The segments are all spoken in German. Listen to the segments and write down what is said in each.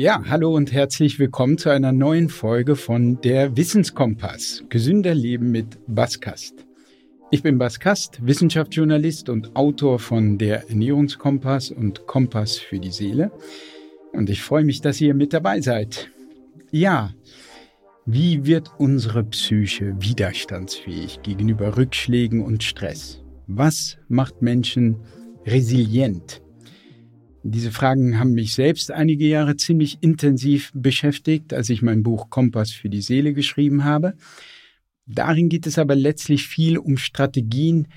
Ja, hallo und herzlich willkommen zu einer neuen Folge von der Wissenskompass. Gesünder Leben mit Baskast. Ich bin Baskast, Wissenschaftsjournalist und Autor von der Ernährungskompass und Kompass für die Seele. Und ich freue mich, dass ihr mit dabei seid. Ja, wie wird unsere Psyche widerstandsfähig gegenüber Rückschlägen und Stress? Was macht Menschen resilient? Diese Fragen haben mich selbst einige Jahre ziemlich intensiv beschäftigt, als ich mein Buch Kompass für die Seele geschrieben habe. Darin geht es aber letztlich viel um Strategien,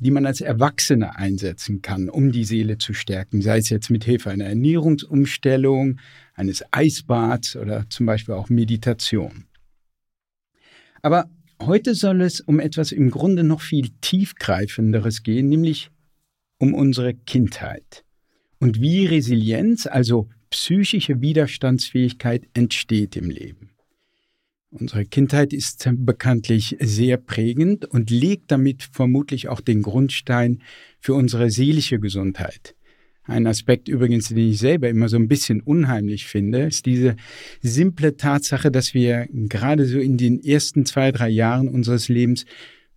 die man als Erwachsener einsetzen kann, um die Seele zu stärken, sei es jetzt mit Hilfe einer Ernährungsumstellung, eines Eisbads oder zum Beispiel auch Meditation. Aber heute soll es um etwas im Grunde noch viel tiefgreifenderes gehen, nämlich um unsere Kindheit und wie Resilienz, also psychische Widerstandsfähigkeit, entsteht im Leben. Unsere Kindheit ist bekanntlich sehr prägend und legt damit vermutlich auch den Grundstein für unsere seelische Gesundheit. Ein Aspekt übrigens, den ich selber immer so ein bisschen unheimlich finde, ist diese simple Tatsache, dass wir gerade so in den ersten zwei, drei Jahren unseres Lebens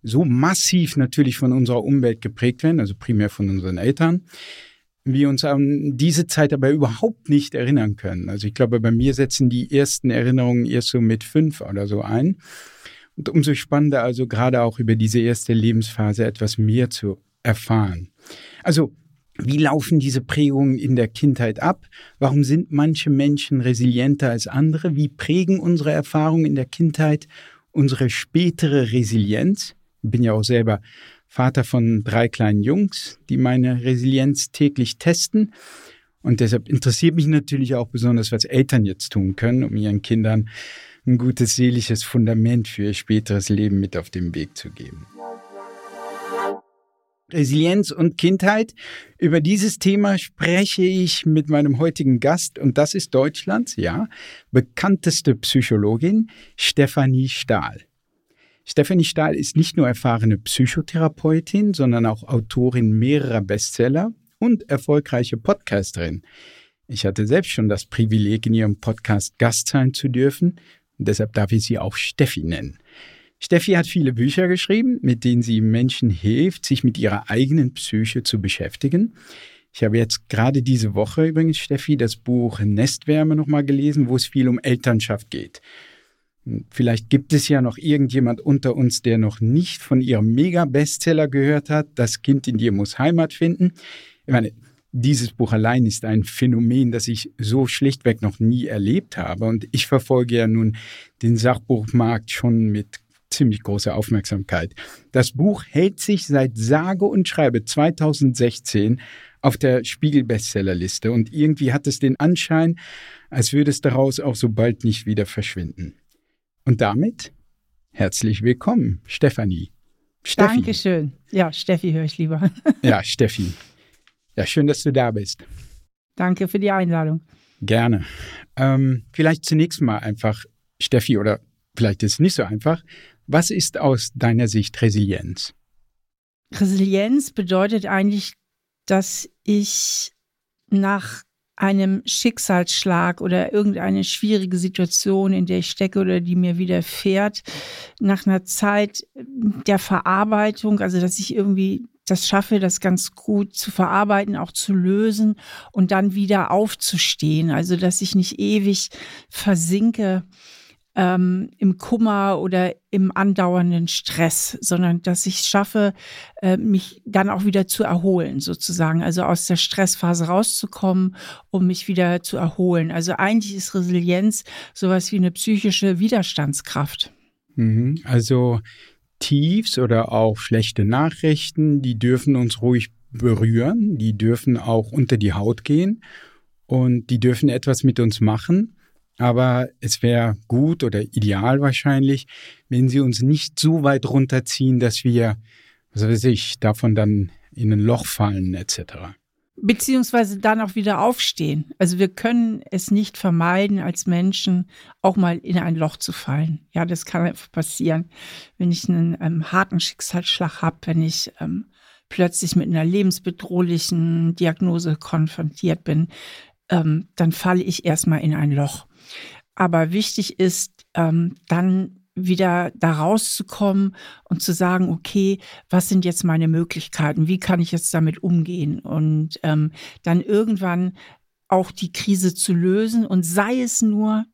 so massiv natürlich von unserer Umwelt geprägt werden, also primär von unseren Eltern, wir uns an diese Zeit aber überhaupt nicht erinnern können. Also ich glaube, bei mir setzen die ersten Erinnerungen erst so mit fünf oder so ein. Und umso spannender also gerade auch über diese erste Lebensphase etwas mehr zu erfahren. Also wie laufen diese Prägungen in der Kindheit ab? Warum sind manche Menschen resilienter als andere? Wie prägen unsere Erfahrungen in der Kindheit unsere spätere Resilienz? Ich bin ja auch selber Vater von drei kleinen Jungs, die meine Resilienz täglich testen. Und deshalb interessiert mich natürlich auch besonders, was Eltern jetzt tun können, um ihren Kindern ein gutes seelisches Fundament für ihr späteres Leben mit auf den Weg zu geben. Resilienz und Kindheit. Über dieses Thema spreche ich mit meinem heutigen Gast und das ist Deutschlands, ja, bekannteste Psychologin Stefanie Stahl. Stefanie Stahl ist nicht nur erfahrene Psychotherapeutin, sondern auch Autorin mehrerer Bestseller und erfolgreiche Podcasterin. Ich hatte selbst schon das Privileg, in ihrem Podcast Gast sein zu dürfen. Deshalb darf ich sie auch Steffi nennen. Steffi hat viele Bücher geschrieben, mit denen sie Menschen hilft, sich mit ihrer eigenen Psyche zu beschäftigen. Ich habe jetzt gerade diese Woche übrigens, Steffi, das Buch Nestwärme nochmal gelesen, wo es viel um Elternschaft geht. Vielleicht gibt es ja noch irgendjemand unter uns, der noch nicht von ihrem Mega-Bestseller gehört hat. Das Kind in dir muss Heimat finden. Ich meine, dieses Buch allein ist ein Phänomen, das ich so schlichtweg noch nie erlebt habe. Und ich verfolge ja nun den Sachbuchmarkt schon mit ziemlich großer Aufmerksamkeit. Das Buch hält sich seit sage und schreibe 2016 auf der Spiegel-Bestsellerliste und irgendwie hat es den Anschein, als würde es daraus auch so bald nicht wieder verschwinden. Und damit herzlich willkommen, Stefanie. Steffi. Dankeschön. Ja, Steffi höre ich lieber. ja, Steffi. Ja, schön, dass du da bist. Danke für die Einladung. Gerne. Ähm, vielleicht zunächst mal einfach, Steffi, oder vielleicht ist es nicht so einfach. Was ist aus deiner Sicht Resilienz? Resilienz bedeutet eigentlich, dass ich nach einem Schicksalsschlag oder irgendeine schwierige Situation, in der ich stecke oder die mir widerfährt, nach einer Zeit der Verarbeitung, also dass ich irgendwie das schaffe, das ganz gut zu verarbeiten, auch zu lösen und dann wieder aufzustehen. Also dass ich nicht ewig versinke ähm, im Kummer oder im andauernden Stress, sondern dass ich es schaffe, äh, mich dann auch wieder zu erholen, sozusagen. Also aus der Stressphase rauszukommen, um mich wieder zu erholen. Also eigentlich ist Resilienz sowas wie eine psychische Widerstandskraft. Mhm. Also Tiefs oder auch schlechte Nachrichten, die dürfen uns ruhig berühren, die dürfen auch unter die Haut gehen und die dürfen etwas mit uns machen. Aber es wäre gut oder ideal wahrscheinlich, wenn sie uns nicht so weit runterziehen, dass wir, was weiß ich, davon dann in ein Loch fallen etc. Beziehungsweise dann auch wieder aufstehen. Also wir können es nicht vermeiden, als Menschen auch mal in ein Loch zu fallen. Ja, das kann einfach passieren, wenn ich einen ähm, harten Schicksalsschlag habe, wenn ich ähm, plötzlich mit einer lebensbedrohlichen Diagnose konfrontiert bin, ähm, dann falle ich erstmal in ein Loch. Aber wichtig ist, ähm, dann wieder da rauszukommen und zu sagen, okay, was sind jetzt meine Möglichkeiten? Wie kann ich jetzt damit umgehen? Und ähm, dann irgendwann auch die Krise zu lösen und sei es nur,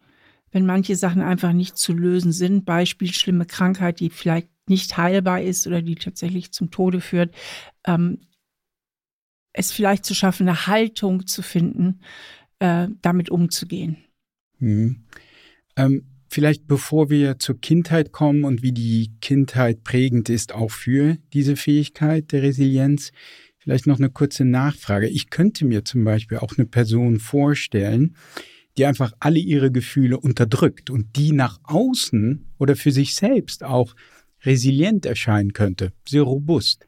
wenn manche Sachen einfach nicht zu lösen sind, Beispiel schlimme Krankheit, die vielleicht nicht heilbar ist oder die tatsächlich zum Tode führt, ähm, es vielleicht zu schaffen, eine Haltung zu finden, äh, damit umzugehen. Mhm. Ähm, vielleicht bevor wir zur Kindheit kommen und wie die Kindheit prägend ist, auch für diese Fähigkeit der Resilienz, vielleicht noch eine kurze Nachfrage. Ich könnte mir zum Beispiel auch eine Person vorstellen, die einfach alle ihre Gefühle unterdrückt und die nach außen oder für sich selbst auch resilient erscheinen könnte, sehr robust.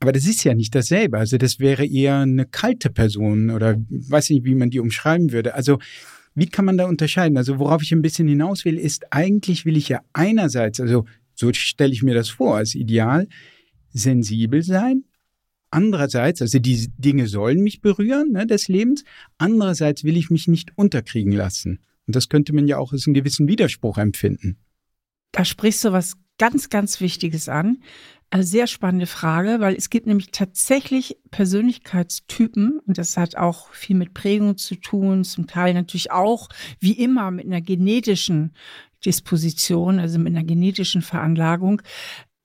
Aber das ist ja nicht dasselbe. Also das wäre eher eine kalte Person oder weiß nicht, wie man die umschreiben würde. Also wie kann man da unterscheiden? Also worauf ich ein bisschen hinaus will, ist eigentlich will ich ja einerseits, also so stelle ich mir das vor als Ideal, sensibel sein. Andererseits, also die Dinge sollen mich berühren, ne, des Lebens. Andererseits will ich mich nicht unterkriegen lassen. Und das könnte man ja auch als einen gewissen Widerspruch empfinden. Da sprichst du was ganz, ganz Wichtiges an. Eine sehr spannende Frage, weil es gibt nämlich tatsächlich Persönlichkeitstypen und das hat auch viel mit Prägung zu tun, zum Teil natürlich auch wie immer mit einer genetischen Disposition, also mit einer genetischen Veranlagung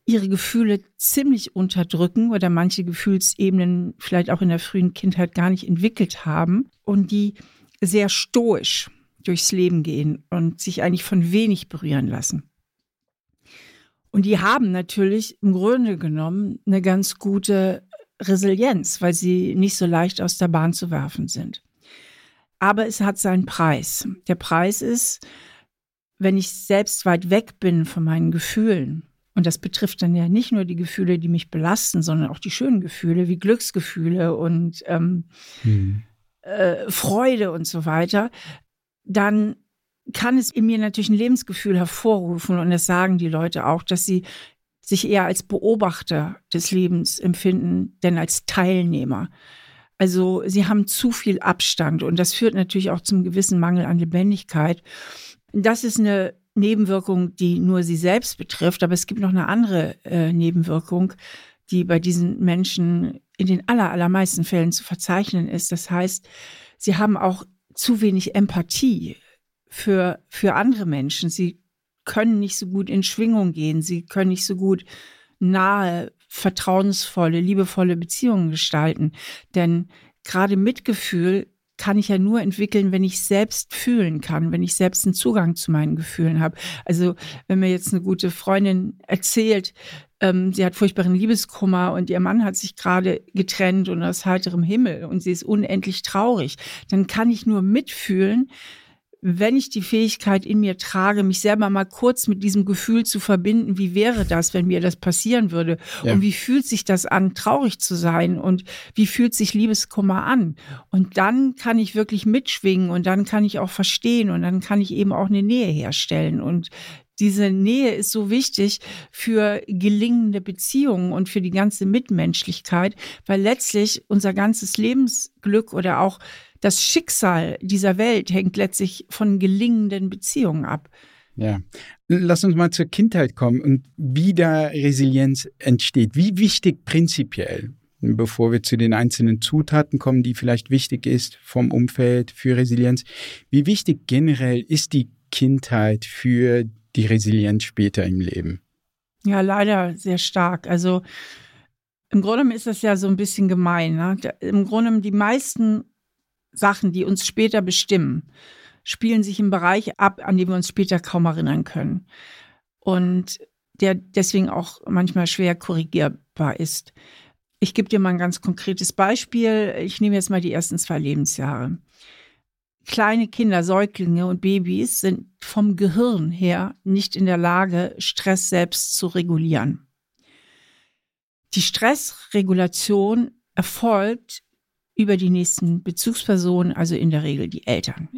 ihre Gefühle ziemlich unterdrücken oder manche Gefühlsebenen vielleicht auch in der frühen Kindheit gar nicht entwickelt haben und die sehr stoisch durchs Leben gehen und sich eigentlich von wenig berühren lassen. Und die haben natürlich im Grunde genommen eine ganz gute Resilienz, weil sie nicht so leicht aus der Bahn zu werfen sind. Aber es hat seinen Preis. Der Preis ist, wenn ich selbst weit weg bin von meinen Gefühlen, und das betrifft dann ja nicht nur die Gefühle, die mich belasten, sondern auch die schönen Gefühle wie Glücksgefühle und ähm, hm. äh, Freude und so weiter, dann kann es in mir natürlich ein Lebensgefühl hervorrufen und das sagen die Leute auch, dass sie sich eher als Beobachter des Lebens empfinden, denn als Teilnehmer. Also sie haben zu viel Abstand und das führt natürlich auch zum gewissen Mangel an Lebendigkeit. Das ist eine Nebenwirkung, die nur sie selbst betrifft, aber es gibt noch eine andere äh, Nebenwirkung, die bei diesen Menschen in den aller, allermeisten Fällen zu verzeichnen ist. Das heißt, sie haben auch zu wenig Empathie für, für andere Menschen. Sie können nicht so gut in Schwingung gehen. Sie können nicht so gut nahe, vertrauensvolle, liebevolle Beziehungen gestalten. Denn gerade Mitgefühl kann ich ja nur entwickeln, wenn ich selbst fühlen kann, wenn ich selbst einen Zugang zu meinen Gefühlen habe. Also wenn mir jetzt eine gute Freundin erzählt, ähm, sie hat furchtbaren Liebeskummer und ihr Mann hat sich gerade getrennt und aus heiterem Himmel und sie ist unendlich traurig, dann kann ich nur mitfühlen, wenn ich die Fähigkeit in mir trage, mich selber mal kurz mit diesem Gefühl zu verbinden, wie wäre das, wenn mir das passieren würde? Ja. Und wie fühlt sich das an, traurig zu sein? Und wie fühlt sich Liebeskummer an? Und dann kann ich wirklich mitschwingen und dann kann ich auch verstehen und dann kann ich eben auch eine Nähe herstellen. Und diese Nähe ist so wichtig für gelingende Beziehungen und für die ganze Mitmenschlichkeit, weil letztlich unser ganzes Lebensglück oder auch das Schicksal dieser Welt hängt letztlich von gelingenden Beziehungen ab. Ja, lass uns mal zur Kindheit kommen und wie da Resilienz entsteht. Wie wichtig prinzipiell, bevor wir zu den einzelnen Zutaten kommen, die vielleicht wichtig ist vom Umfeld für Resilienz, wie wichtig generell ist die Kindheit für die Resilienz später im Leben? Ja, leider sehr stark. Also im Grunde ist das ja so ein bisschen gemein. Ne? Im Grunde die meisten Sachen, die uns später bestimmen, spielen sich im Bereich ab, an dem wir uns später kaum erinnern können. Und der deswegen auch manchmal schwer korrigierbar ist. Ich gebe dir mal ein ganz konkretes Beispiel. Ich nehme jetzt mal die ersten zwei Lebensjahre. Kleine Kinder, Säuglinge und Babys sind vom Gehirn her nicht in der Lage, Stress selbst zu regulieren. Die Stressregulation erfolgt über die nächsten Bezugspersonen, also in der Regel die Eltern.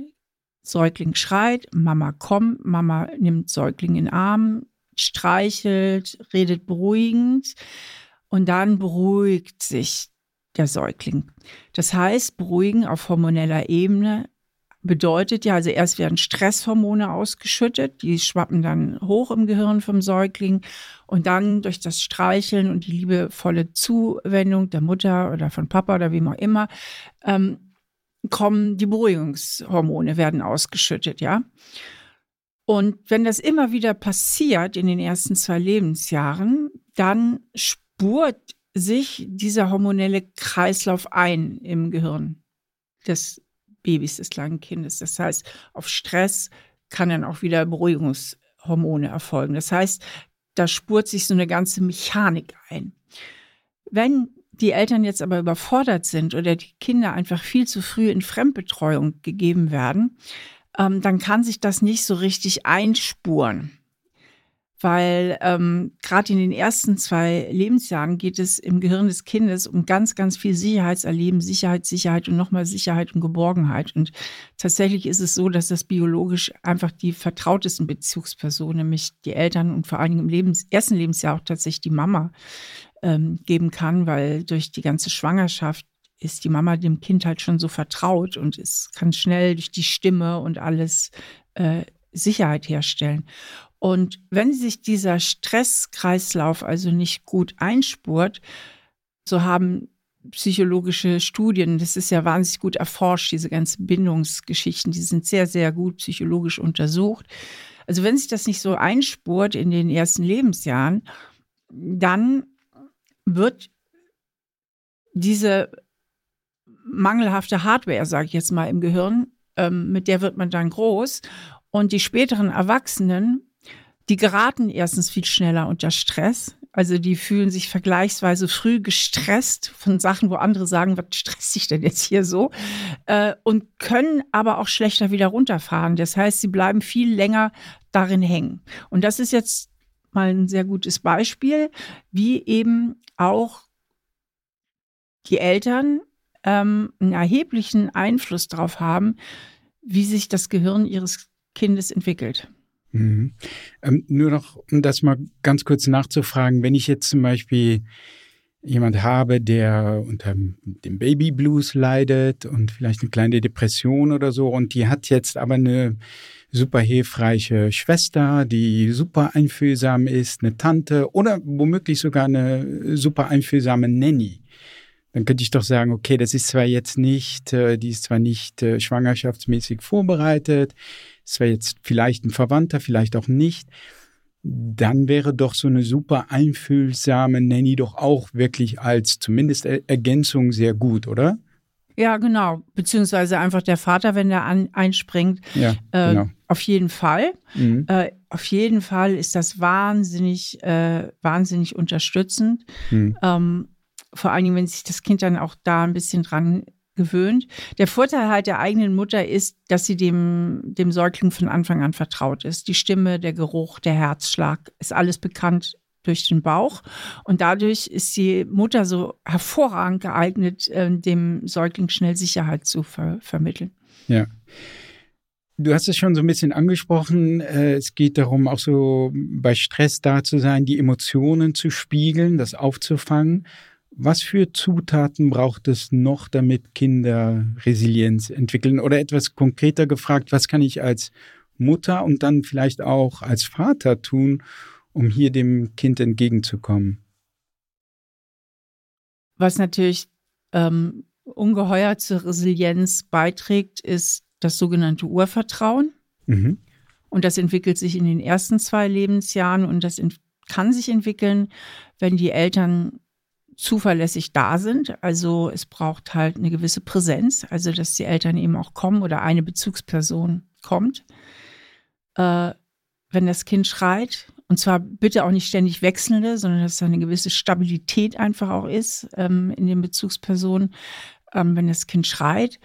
Säugling schreit, Mama kommt, Mama nimmt Säugling in den Arm, streichelt, redet beruhigend und dann beruhigt sich der Säugling. Das heißt, beruhigen auf hormoneller Ebene bedeutet ja, also erst werden Stresshormone ausgeschüttet, die schwappen dann hoch im Gehirn vom Säugling und dann durch das Streicheln und die liebevolle Zuwendung der Mutter oder von Papa oder wem auch immer, ähm, kommen die Beruhigungshormone, werden ausgeschüttet, ja. Und wenn das immer wieder passiert in den ersten zwei Lebensjahren, dann spurt sich dieser hormonelle Kreislauf ein im Gehirn des Babys, des kleinen Kindes. Das heißt, auf Stress kann dann auch wieder Beruhigungshormone erfolgen. Das heißt, da spurt sich so eine ganze Mechanik ein. Wenn die Eltern jetzt aber überfordert sind oder die Kinder einfach viel zu früh in Fremdbetreuung gegeben werden, ähm, dann kann sich das nicht so richtig einspuren weil ähm, gerade in den ersten zwei Lebensjahren geht es im Gehirn des Kindes um ganz, ganz viel Sicherheitserleben, Sicherheit, Sicherheit und nochmal Sicherheit und Geborgenheit. Und tatsächlich ist es so, dass das biologisch einfach die vertrautesten Bezugspersonen, nämlich die Eltern und vor allen Dingen im Lebens ersten Lebensjahr auch tatsächlich die Mama ähm, geben kann, weil durch die ganze Schwangerschaft ist die Mama dem Kind halt schon so vertraut und es kann schnell durch die Stimme und alles äh, Sicherheit herstellen. Und wenn sich dieser Stresskreislauf also nicht gut einspurt, so haben psychologische Studien, das ist ja wahnsinnig gut erforscht, diese ganzen Bindungsgeschichten, die sind sehr, sehr gut psychologisch untersucht. Also wenn sich das nicht so einspurt in den ersten Lebensjahren, dann wird diese mangelhafte Hardware, sage ich jetzt mal, im Gehirn, ähm, mit der wird man dann groß. Und die späteren Erwachsenen die geraten erstens viel schneller unter Stress. Also die fühlen sich vergleichsweise früh gestresst von Sachen, wo andere sagen, was stresst sich denn jetzt hier so? Äh, und können aber auch schlechter wieder runterfahren. Das heißt, sie bleiben viel länger darin hängen. Und das ist jetzt mal ein sehr gutes Beispiel, wie eben auch die Eltern ähm, einen erheblichen Einfluss darauf haben, wie sich das Gehirn ihres Kindes entwickelt. Mhm. Ähm, nur noch, um das mal ganz kurz nachzufragen, wenn ich jetzt zum Beispiel jemand habe, der unter dem Baby Blues leidet und vielleicht eine kleine Depression oder so und die hat jetzt aber eine super hilfreiche Schwester, die super einfühlsam ist, eine Tante oder womöglich sogar eine super einfühlsame Nanny. Dann könnte ich doch sagen, okay, das ist zwar jetzt nicht, äh, die ist zwar nicht äh, schwangerschaftsmäßig vorbereitet, es wäre jetzt vielleicht ein Verwandter, vielleicht auch nicht, dann wäre doch so eine super einfühlsame Nanny doch auch wirklich als zumindest Ergänzung sehr gut, oder? Ja, genau. Beziehungsweise einfach der Vater, wenn der an, einspringt. Ja, äh, genau. Auf jeden Fall. Mhm. Äh, auf jeden Fall ist das wahnsinnig, äh, wahnsinnig unterstützend. Mhm. Ähm, vor allen Dingen, wenn sich das Kind dann auch da ein bisschen dran gewöhnt. Der Vorteil halt der eigenen Mutter ist, dass sie dem, dem Säugling von Anfang an vertraut ist. Die Stimme, der Geruch, der Herzschlag ist alles bekannt durch den Bauch. Und dadurch ist die Mutter so hervorragend geeignet, äh, dem Säugling schnell Sicherheit zu ver vermitteln. Ja. Du hast es schon so ein bisschen angesprochen. Äh, es geht darum, auch so bei Stress da zu sein, die Emotionen zu spiegeln, das aufzufangen. Was für Zutaten braucht es noch, damit Kinder Resilienz entwickeln? Oder etwas konkreter gefragt, was kann ich als Mutter und dann vielleicht auch als Vater tun, um hier dem Kind entgegenzukommen? Was natürlich ähm, ungeheuer zur Resilienz beiträgt, ist das sogenannte Urvertrauen. Mhm. Und das entwickelt sich in den ersten zwei Lebensjahren und das kann sich entwickeln, wenn die Eltern zuverlässig da sind. Also es braucht halt eine gewisse Präsenz, also dass die Eltern eben auch kommen oder eine Bezugsperson kommt. Äh, wenn das Kind schreit, und zwar bitte auch nicht ständig wechselnde, sondern dass da eine gewisse Stabilität einfach auch ist ähm, in den Bezugspersonen, ähm, wenn das Kind schreit,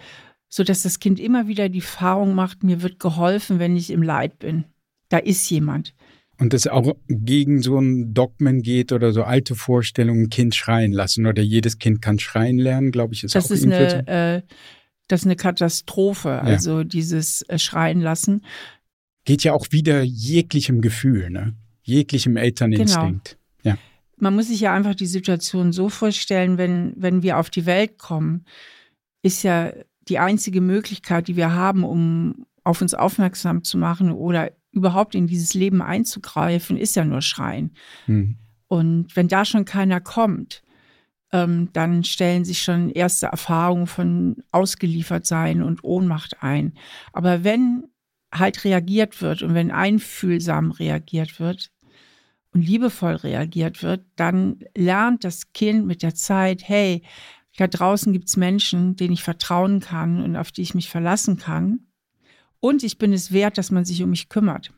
so dass das Kind immer wieder die Erfahrung macht, mir wird geholfen, wenn ich im Leid bin. Da ist jemand. Und das auch gegen so ein Dogmen geht oder so alte Vorstellungen, Kind schreien lassen oder jedes Kind kann schreien lernen, glaube ich, ist das auch ist eine, äh, Das ist eine Katastrophe, ja. also dieses äh, Schreien lassen. Geht ja auch wieder jeglichem Gefühl, ne? jeglichem Elterninstinkt. Genau. Ja. man muss sich ja einfach die Situation so vorstellen, wenn, wenn wir auf die Welt kommen, ist ja die einzige Möglichkeit, die wir haben, um auf uns aufmerksam zu machen oder überhaupt in dieses Leben einzugreifen, ist ja nur Schreien. Mhm. Und wenn da schon keiner kommt, ähm, dann stellen sich schon erste Erfahrungen von Ausgeliefertsein und Ohnmacht ein. Aber wenn halt reagiert wird und wenn einfühlsam reagiert wird und liebevoll reagiert wird, dann lernt das Kind mit der Zeit, hey, da draußen gibt es Menschen, denen ich vertrauen kann und auf die ich mich verlassen kann. Und ich bin es wert, dass man sich um mich kümmert.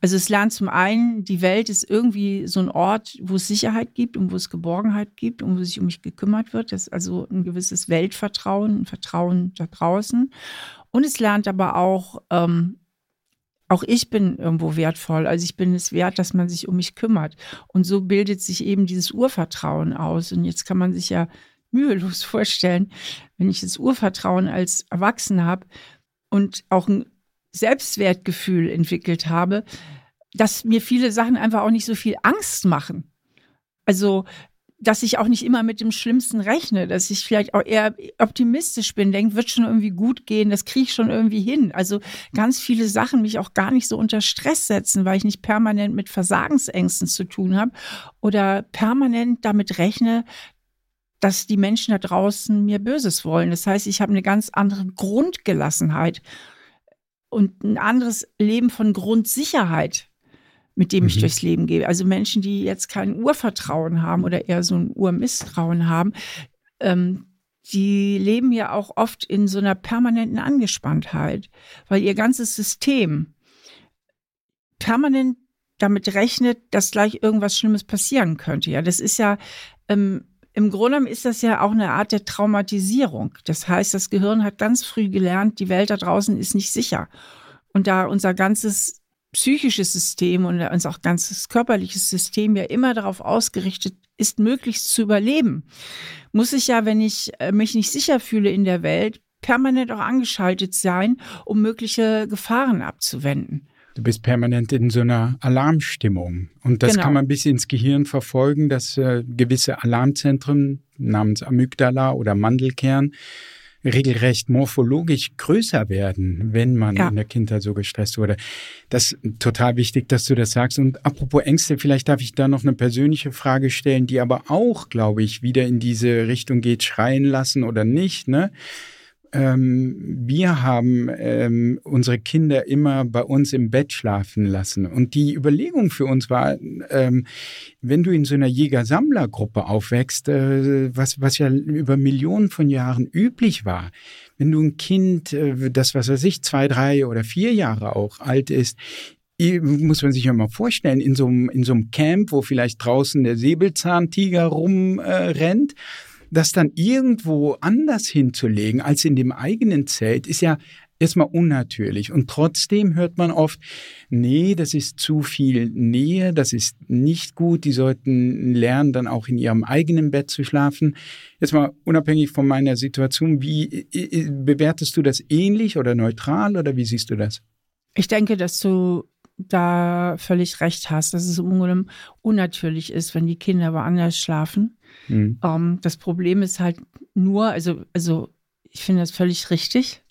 Also es lernt zum einen, die Welt ist irgendwie so ein Ort, wo es Sicherheit gibt und wo es Geborgenheit gibt und wo sich um mich gekümmert wird. Das ist also ein gewisses Weltvertrauen, ein Vertrauen da draußen. Und es lernt aber auch, ähm, auch ich bin irgendwo wertvoll. Also ich bin es wert, dass man sich um mich kümmert. Und so bildet sich eben dieses Urvertrauen aus. Und jetzt kann man sich ja mühelos vorstellen, wenn ich das Urvertrauen als Erwachsener habe und auch ein Selbstwertgefühl entwickelt habe, dass mir viele Sachen einfach auch nicht so viel Angst machen. Also, dass ich auch nicht immer mit dem Schlimmsten rechne, dass ich vielleicht auch eher optimistisch bin, denke, wird schon irgendwie gut gehen, das kriege ich schon irgendwie hin. Also ganz viele Sachen mich auch gar nicht so unter Stress setzen, weil ich nicht permanent mit Versagensängsten zu tun habe oder permanent damit rechne, dass die Menschen da draußen mir Böses wollen. Das heißt, ich habe eine ganz andere Grundgelassenheit und ein anderes Leben von Grundsicherheit, mit dem ich mhm. durchs Leben gehe. Also Menschen, die jetzt kein Urvertrauen haben oder eher so ein Urmisstrauen haben, ähm, die leben ja auch oft in so einer permanenten Angespanntheit, weil ihr ganzes System permanent damit rechnet, dass gleich irgendwas Schlimmes passieren könnte. Ja, das ist ja ähm, im Grunde ist das ja auch eine Art der Traumatisierung. Das heißt, das Gehirn hat ganz früh gelernt, die Welt da draußen ist nicht sicher. Und da unser ganzes psychisches System und unser ganzes körperliches System ja immer darauf ausgerichtet ist, möglichst zu überleben, muss ich ja, wenn ich äh, mich nicht sicher fühle in der Welt, permanent auch angeschaltet sein, um mögliche Gefahren abzuwenden. Du bist permanent in so einer Alarmstimmung. Und das genau. kann man bis ins Gehirn verfolgen, dass äh, gewisse Alarmzentren namens Amygdala oder Mandelkern regelrecht morphologisch größer werden, wenn man ja. in der Kindheit so gestresst wurde. Das ist total wichtig, dass du das sagst. Und apropos Ängste, vielleicht darf ich da noch eine persönliche Frage stellen, die aber auch, glaube ich, wieder in diese Richtung geht, schreien lassen oder nicht. Ne? Ähm, wir haben ähm, unsere Kinder immer bei uns im Bett schlafen lassen. Und die Überlegung für uns war, ähm, wenn du in so einer Jäger-Sammler-Gruppe aufwächst, äh, was, was ja über Millionen von Jahren üblich war, wenn du ein Kind, äh, das was weiß ich, zwei, drei oder vier Jahre auch alt ist, muss man sich ja mal vorstellen, in so einem, in so einem Camp, wo vielleicht draußen der Säbelzahntiger rumrennt, äh, das dann irgendwo anders hinzulegen als in dem eigenen Zelt, ist ja erstmal unnatürlich. Und trotzdem hört man oft, nee, das ist zu viel Nähe, das ist nicht gut, die sollten lernen, dann auch in ihrem eigenen Bett zu schlafen. Jetzt mal unabhängig von meiner Situation, wie bewertest du das ähnlich oder neutral oder wie siehst du das? Ich denke, dass du da völlig recht hast, dass es im unnatürlich ist, wenn die Kinder woanders schlafen. Mhm. Ähm, das Problem ist halt nur, also, also ich finde das völlig richtig.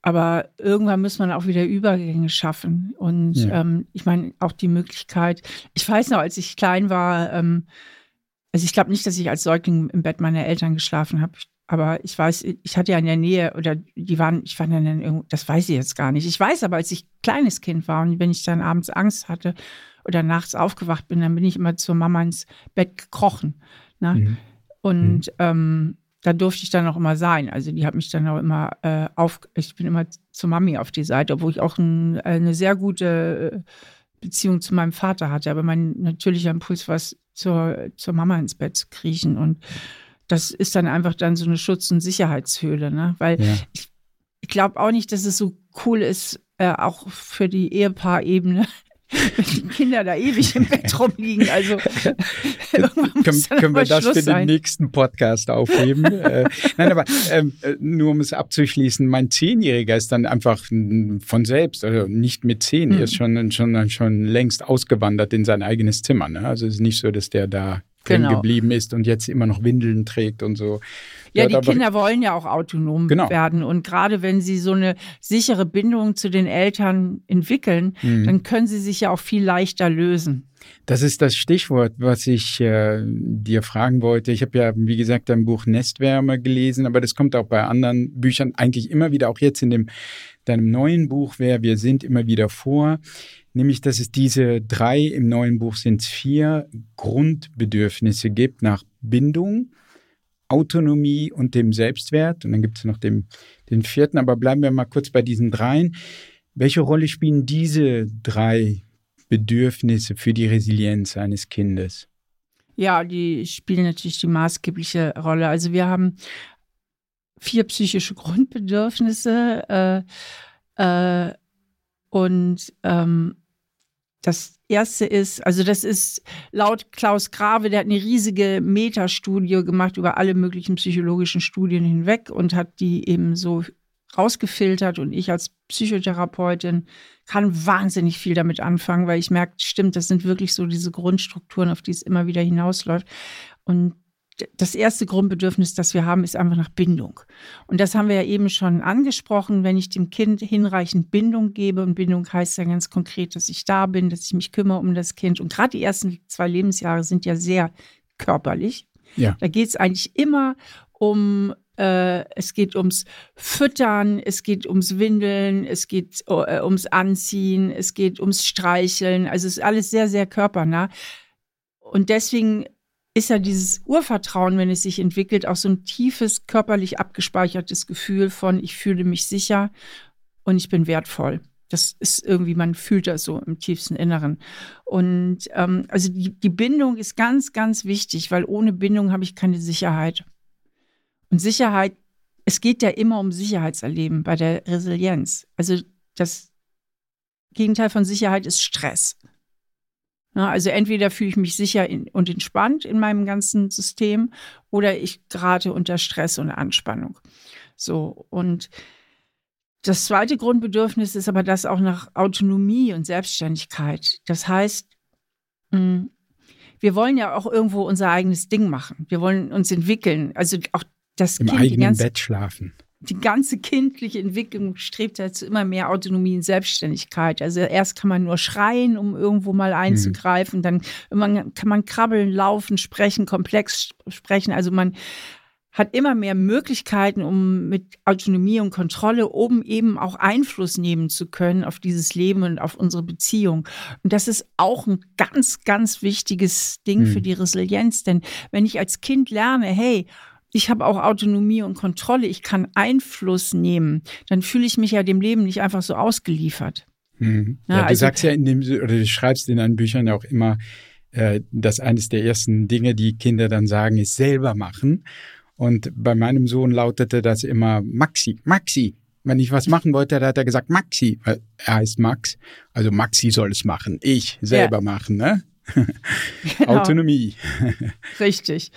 Aber irgendwann muss man auch wieder Übergänge schaffen. Und ja. ähm, ich meine, auch die Möglichkeit, ich weiß noch, als ich klein war, ähm, also ich glaube nicht, dass ich als Säugling im Bett meiner Eltern geschlafen habe. Aber ich weiß, ich hatte ja in der Nähe, oder die waren, ich war dann irgendwo, das weiß ich jetzt gar nicht. Ich weiß aber, als ich kleines Kind war und wenn ich dann abends Angst hatte oder nachts aufgewacht bin, dann bin ich immer zur Mama ins Bett gekrochen. Ne? Mhm. Und mhm. Ähm, da durfte ich dann auch immer sein. Also die hat mich dann auch immer äh, auf, ich bin immer zur Mami auf die Seite, obwohl ich auch ein, äh, eine sehr gute äh, Beziehung zu meinem Vater hatte. Aber mein natürlicher Impuls war es, zur, zur Mama ins Bett zu kriechen. Und das ist dann einfach dann so eine Schutz- und Sicherheitshöhle, ne? Weil ja. ich, ich glaube auch nicht, dass es so cool ist, äh, auch für die Ehepaarebene, wenn die Kinder da ewig im Bett rumliegen. Also können, können wir das Schluss für sein. den nächsten Podcast aufheben? äh, nein, aber ähm, äh, nur um es abzuschließen, mein Zehnjähriger ist dann einfach von selbst, also nicht mit zehn, mhm. er ist schon, schon, schon längst ausgewandert in sein eigenes Zimmer. Ne? Also es ist nicht so, dass der da genau. geblieben ist und jetzt immer noch Windeln trägt und so. Ja, die Kinder wollen ja auch autonom genau. werden. Und gerade wenn sie so eine sichere Bindung zu den Eltern entwickeln, mhm. dann können sie sich ja auch viel leichter lösen. Das ist das Stichwort, was ich äh, dir fragen wollte. Ich habe ja, wie gesagt, dein Buch Nestwärme gelesen, aber das kommt auch bei anderen Büchern eigentlich immer wieder, auch jetzt in dem, deinem neuen Buch, Wer wir sind, immer wieder vor nämlich dass es diese drei, im neuen Buch sind es vier Grundbedürfnisse gibt nach Bindung, Autonomie und dem Selbstwert. Und dann gibt es noch den, den vierten, aber bleiben wir mal kurz bei diesen dreien. Welche Rolle spielen diese drei Bedürfnisse für die Resilienz eines Kindes? Ja, die spielen natürlich die maßgebliche Rolle. Also wir haben vier psychische Grundbedürfnisse äh, äh, und ähm, das erste ist, also das ist laut Klaus Grave, der hat eine riesige Metastudie gemacht über alle möglichen psychologischen Studien hinweg und hat die eben so rausgefiltert und ich als Psychotherapeutin kann wahnsinnig viel damit anfangen, weil ich merke, stimmt, das sind wirklich so diese Grundstrukturen, auf die es immer wieder hinausläuft. Und das erste Grundbedürfnis, das wir haben, ist einfach nach Bindung. Und das haben wir ja eben schon angesprochen. Wenn ich dem Kind hinreichend Bindung gebe, und Bindung heißt ja ganz konkret, dass ich da bin, dass ich mich kümmere um das Kind. Und gerade die ersten zwei Lebensjahre sind ja sehr körperlich. Ja. Da geht es eigentlich immer um äh, es geht ums Füttern, es geht ums Windeln, es geht äh, ums Anziehen, es geht ums Streicheln. Also es ist alles sehr, sehr körpernah. Und deswegen ist ja dieses Urvertrauen, wenn es sich entwickelt, auch so ein tiefes, körperlich abgespeichertes Gefühl von, ich fühle mich sicher und ich bin wertvoll. Das ist irgendwie, man fühlt das so im tiefsten Inneren. Und ähm, also die, die Bindung ist ganz, ganz wichtig, weil ohne Bindung habe ich keine Sicherheit. Und Sicherheit, es geht ja immer um Sicherheitserleben bei der Resilienz. Also das Gegenteil von Sicherheit ist Stress. Also entweder fühle ich mich sicher und entspannt in meinem ganzen System oder ich gerate unter Stress und Anspannung. So, und das zweite Grundbedürfnis ist aber das auch nach Autonomie und Selbstständigkeit. Das heißt, hm, wir wollen ja auch irgendwo unser eigenes Ding machen. Wir wollen uns entwickeln. Also auch das Im kind, eigenen Bett schlafen die ganze kindliche Entwicklung strebt ja zu immer mehr Autonomie und Selbstständigkeit. Also erst kann man nur schreien, um irgendwo mal einzugreifen, mhm. dann irgendwann kann man krabbeln, laufen, sprechen, komplex sprechen. Also man hat immer mehr Möglichkeiten, um mit Autonomie und Kontrolle oben eben auch Einfluss nehmen zu können auf dieses Leben und auf unsere Beziehung. Und das ist auch ein ganz, ganz wichtiges Ding mhm. für die Resilienz. Denn wenn ich als Kind lerne, hey, ich habe auch Autonomie und Kontrolle, ich kann Einfluss nehmen, dann fühle ich mich ja dem Leben nicht einfach so ausgeliefert. Mhm. Ja, ja, du also, sagst ja in dem, oder du schreibst in deinen Büchern ja auch immer, äh, dass eines der ersten Dinge, die Kinder dann sagen, ist selber machen. Und bei meinem Sohn lautete das immer Maxi, Maxi. Wenn ich was machen wollte, dann hat er gesagt Maxi, weil er heißt Max. Also Maxi soll es machen, ich selber ja. machen, ne? Genau. Autonomie. Richtig.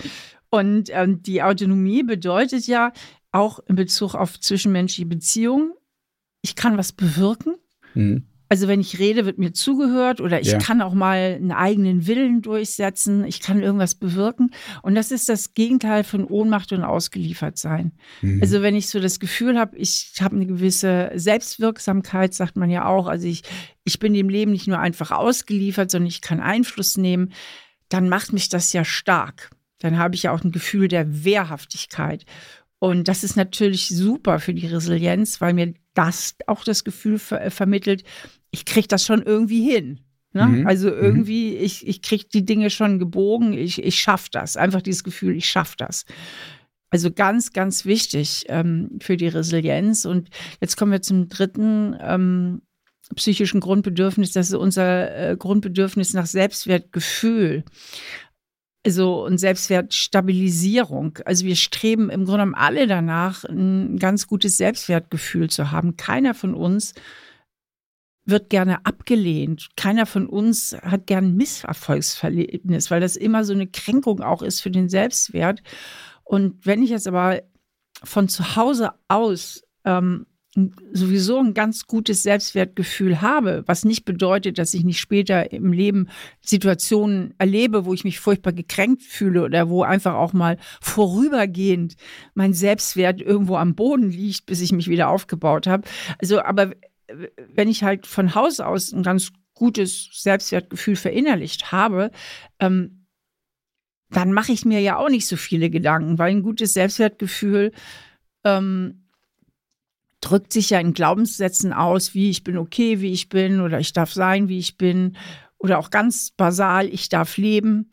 Und ähm, die Autonomie bedeutet ja auch in Bezug auf zwischenmenschliche Beziehungen, ich kann was bewirken. Mhm. Also wenn ich rede, wird mir zugehört oder ich ja. kann auch mal einen eigenen Willen durchsetzen, ich kann irgendwas bewirken. Und das ist das Gegenteil von Ohnmacht und ausgeliefert sein. Mhm. Also wenn ich so das Gefühl habe, ich habe eine gewisse Selbstwirksamkeit, sagt man ja auch, also ich, ich bin dem Leben nicht nur einfach ausgeliefert, sondern ich kann Einfluss nehmen, dann macht mich das ja stark dann habe ich ja auch ein Gefühl der Wehrhaftigkeit. Und das ist natürlich super für die Resilienz, weil mir das auch das Gefühl ver äh, vermittelt, ich kriege das schon irgendwie hin. Ne? Mhm. Also mhm. irgendwie, ich, ich kriege die Dinge schon gebogen, ich, ich schaffe das. Einfach dieses Gefühl, ich schaffe das. Also ganz, ganz wichtig ähm, für die Resilienz. Und jetzt kommen wir zum dritten ähm, psychischen Grundbedürfnis. Das ist unser äh, Grundbedürfnis nach Selbstwertgefühl also und Selbstwertstabilisierung. Also wir streben im Grunde genommen alle danach, ein ganz gutes Selbstwertgefühl zu haben. Keiner von uns wird gerne abgelehnt. Keiner von uns hat gern Misserfolgsverlebnis, weil das immer so eine Kränkung auch ist für den Selbstwert. Und wenn ich jetzt aber von zu Hause aus ähm, sowieso ein ganz gutes Selbstwertgefühl habe, was nicht bedeutet, dass ich nicht später im Leben Situationen erlebe, wo ich mich furchtbar gekränkt fühle oder wo einfach auch mal vorübergehend mein Selbstwert irgendwo am Boden liegt, bis ich mich wieder aufgebaut habe. Also, aber wenn ich halt von Haus aus ein ganz gutes Selbstwertgefühl verinnerlicht habe, ähm, dann mache ich mir ja auch nicht so viele Gedanken, weil ein gutes Selbstwertgefühl ähm, drückt sich ja in Glaubenssätzen aus, wie ich bin okay, wie ich bin oder ich darf sein, wie ich bin oder auch ganz basal, ich darf leben.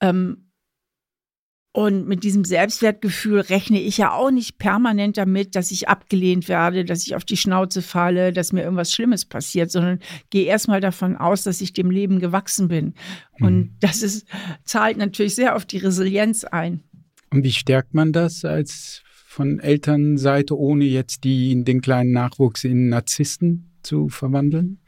Ähm, und mit diesem Selbstwertgefühl rechne ich ja auch nicht permanent damit, dass ich abgelehnt werde, dass ich auf die Schnauze falle, dass mir irgendwas Schlimmes passiert, sondern gehe erstmal davon aus, dass ich dem Leben gewachsen bin. Mhm. Und das ist, zahlt natürlich sehr auf die Resilienz ein. Und wie stärkt man das als von Elternseite, ohne jetzt die, den kleinen Nachwuchs in Narzissten zu verwandeln?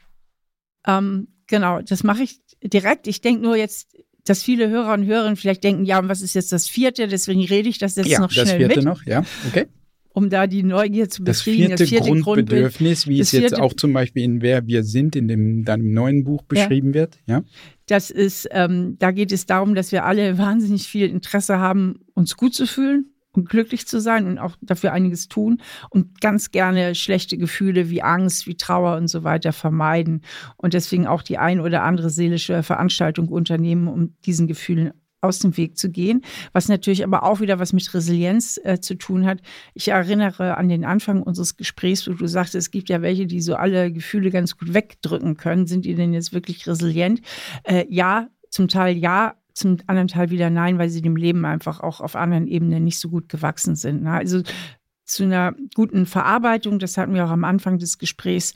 Ähm, genau, das mache ich direkt. Ich denke nur jetzt, dass viele Hörer und Hörerinnen vielleicht denken, ja, und was ist jetzt das vierte? Deswegen rede ich das jetzt ja, noch schnell das vierte mit. noch, ja, okay. Um da die Neugier zu befriedigen. Das vierte, das vierte Grundbedürfnis, wie es jetzt auch zum Beispiel in Wer wir sind, in dem, deinem neuen Buch beschrieben ja. wird, ja. Das ist, ähm, da geht es darum, dass wir alle wahnsinnig viel Interesse haben, uns gut zu fühlen und glücklich zu sein und auch dafür einiges tun und ganz gerne schlechte Gefühle wie Angst, wie Trauer und so weiter vermeiden und deswegen auch die ein oder andere seelische Veranstaltung unternehmen, um diesen Gefühlen aus dem Weg zu gehen, was natürlich aber auch wieder was mit Resilienz äh, zu tun hat. Ich erinnere an den Anfang unseres Gesprächs, wo du sagst, es gibt ja welche, die so alle Gefühle ganz gut wegdrücken können. Sind die denn jetzt wirklich resilient? Äh, ja, zum Teil ja, zum anderen Teil wieder nein, weil sie dem Leben einfach auch auf anderen Ebenen nicht so gut gewachsen sind. Ne? Also zu einer guten Verarbeitung, das hatten wir auch am Anfang des Gesprächs,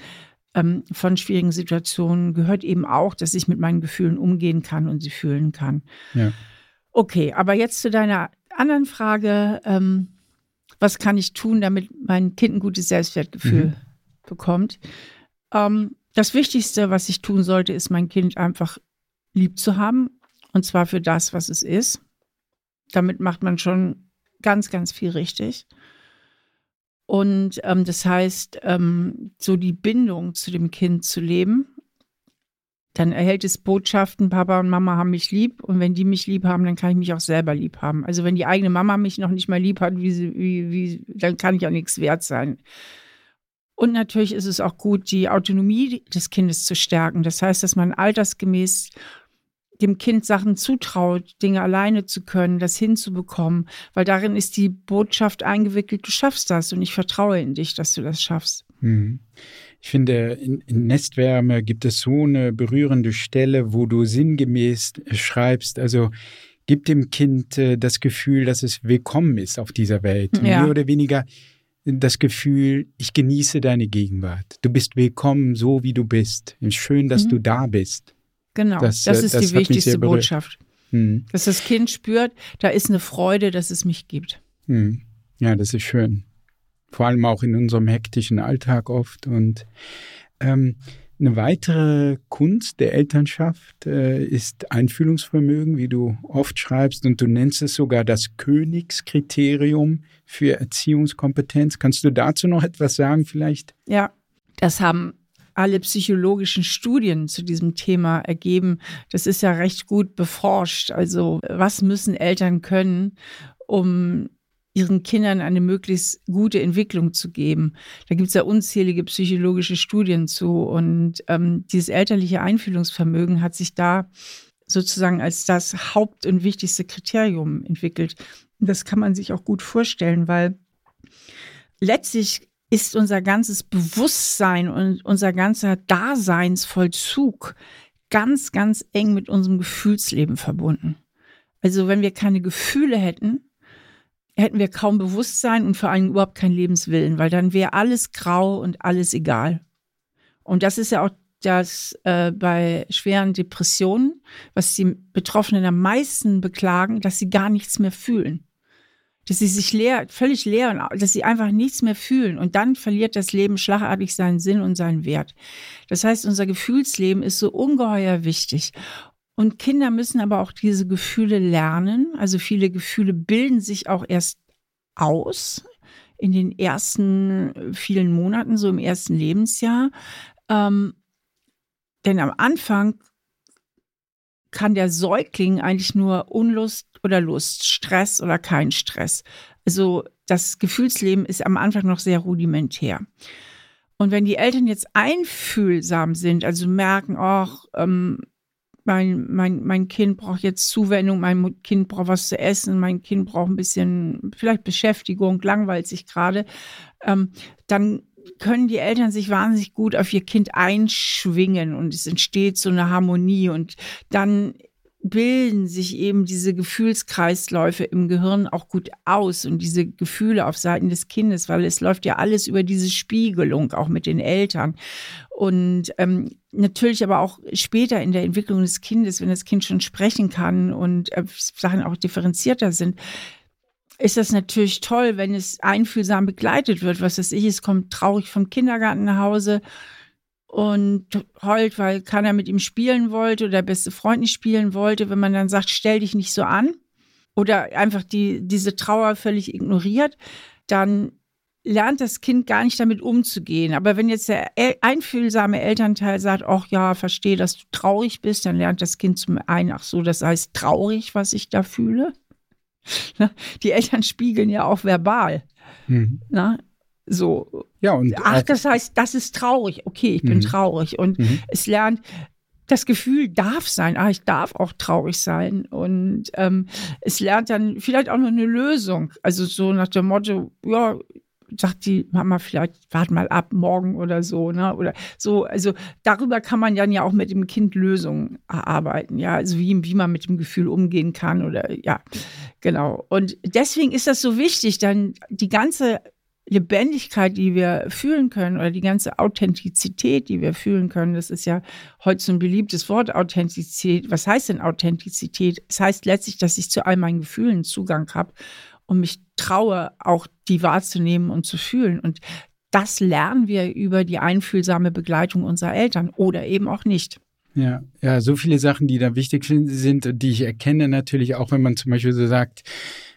ähm, von schwierigen Situationen gehört eben auch, dass ich mit meinen Gefühlen umgehen kann und sie fühlen kann. Ja. Okay, aber jetzt zu deiner anderen Frage. Ähm, was kann ich tun, damit mein Kind ein gutes Selbstwertgefühl mhm. bekommt? Ähm, das Wichtigste, was ich tun sollte, ist, mein Kind einfach lieb zu haben und zwar für das, was es ist. Damit macht man schon ganz, ganz viel richtig. Und ähm, das heißt, ähm, so die Bindung zu dem Kind zu leben. Dann erhält es Botschaften, Papa und Mama haben mich lieb. Und wenn die mich lieb haben, dann kann ich mich auch selber lieb haben. Also wenn die eigene Mama mich noch nicht mal lieb hat, wie sie, wie, wie, dann kann ich auch nichts wert sein. Und natürlich ist es auch gut, die Autonomie des Kindes zu stärken. Das heißt, dass man altersgemäß dem Kind Sachen zutraut, Dinge alleine zu können, das hinzubekommen, weil darin ist die Botschaft eingewickelt, du schaffst das und ich vertraue in dich, dass du das schaffst. Mhm. Ich finde, in, in, Nestwärme gibt es so eine berührende Stelle, wo du sinngemäß schreibst, also gib dem Kind äh, das Gefühl, dass es willkommen ist auf dieser Welt. Ja. Mehr oder weniger das Gefühl, ich genieße deine Gegenwart. Du bist willkommen, so wie du bist. Schön, dass mhm. du da bist. Genau, das, das ist das die wichtigste Botschaft. Hm. Dass das Kind spürt, da ist eine Freude, dass es mich gibt. Hm. Ja, das ist schön. Vor allem auch in unserem hektischen Alltag oft. Und ähm, eine weitere Kunst der Elternschaft äh, ist Einfühlungsvermögen, wie du oft schreibst, und du nennst es sogar das Königskriterium für Erziehungskompetenz. Kannst du dazu noch etwas sagen vielleicht? Ja, das haben alle psychologischen Studien zu diesem Thema ergeben. Das ist ja recht gut beforscht. Also was müssen Eltern können, um ihren Kindern eine möglichst gute Entwicklung zu geben. Da gibt es ja unzählige psychologische Studien zu. Und ähm, dieses elterliche Einfühlungsvermögen hat sich da sozusagen als das Haupt- und wichtigste Kriterium entwickelt. Das kann man sich auch gut vorstellen, weil letztlich ist unser ganzes Bewusstsein und unser ganzer Daseinsvollzug ganz, ganz eng mit unserem Gefühlsleben verbunden. Also wenn wir keine Gefühle hätten, hätten wir kaum Bewusstsein und vor allem überhaupt keinen Lebenswillen, weil dann wäre alles grau und alles egal. Und das ist ja auch das äh, bei schweren Depressionen, was die Betroffenen am meisten beklagen, dass sie gar nichts mehr fühlen dass sie sich leer, völlig leer und dass sie einfach nichts mehr fühlen. Und dann verliert das Leben schlagartig seinen Sinn und seinen Wert. Das heißt, unser Gefühlsleben ist so ungeheuer wichtig. Und Kinder müssen aber auch diese Gefühle lernen. Also viele Gefühle bilden sich auch erst aus in den ersten vielen Monaten, so im ersten Lebensjahr. Ähm, denn am Anfang kann der Säugling eigentlich nur Unlust oder Lust, Stress oder kein Stress. Also das Gefühlsleben ist am Anfang noch sehr rudimentär. Und wenn die Eltern jetzt einfühlsam sind, also merken, ach, ähm, mein, mein, mein Kind braucht jetzt Zuwendung, mein Kind braucht was zu essen, mein Kind braucht ein bisschen vielleicht Beschäftigung, langweilt sich gerade, ähm, dann können die Eltern sich wahnsinnig gut auf ihr Kind einschwingen und es entsteht so eine Harmonie und dann bilden sich eben diese Gefühlskreisläufe im Gehirn auch gut aus und diese Gefühle auf Seiten des Kindes, weil es läuft ja alles über diese Spiegelung, auch mit den Eltern. Und ähm, natürlich aber auch später in der Entwicklung des Kindes, wenn das Kind schon sprechen kann und äh, Sachen auch differenzierter sind, ist das natürlich toll, wenn es einfühlsam begleitet wird. Was weiß ich, es kommt traurig vom Kindergarten nach Hause und heult, weil keiner mit ihm spielen wollte oder der beste Freund nicht spielen wollte. Wenn man dann sagt, stell dich nicht so an oder einfach die, diese Trauer völlig ignoriert, dann lernt das Kind gar nicht damit umzugehen. Aber wenn jetzt der einfühlsame Elternteil sagt, ach ja, verstehe, dass du traurig bist, dann lernt das Kind zum einen, ach so, das heißt traurig, was ich da fühle. Die Eltern spiegeln ja auch verbal. Mhm. Na, so. Ja, und Ach, das heißt, das ist traurig. Okay, ich bin mhm. traurig. Und mhm. es lernt, das Gefühl darf sein. Ah, ich darf auch traurig sein. Und ähm, es lernt dann vielleicht auch noch eine Lösung. Also so nach dem Motto, ja, sagt die Mama vielleicht, warte mal ab, morgen oder so, ne? Oder so, also darüber kann man dann ja auch mit dem Kind Lösungen erarbeiten, ja, also wie, wie man mit dem Gefühl umgehen kann oder ja, genau. Und deswegen ist das so wichtig, dann die ganze Lebendigkeit, die wir fühlen können oder die ganze Authentizität, die wir fühlen können, das ist ja heute so ein beliebtes Wort, Authentizität. Was heißt denn Authentizität? Es das heißt letztlich, dass ich zu all meinen Gefühlen Zugang habe und mich traue, auch die wahrzunehmen und zu fühlen. Und das lernen wir über die einfühlsame Begleitung unserer Eltern oder eben auch nicht. Ja, ja, so viele Sachen, die da wichtig sind, die ich erkenne natürlich auch, wenn man zum Beispiel so sagt,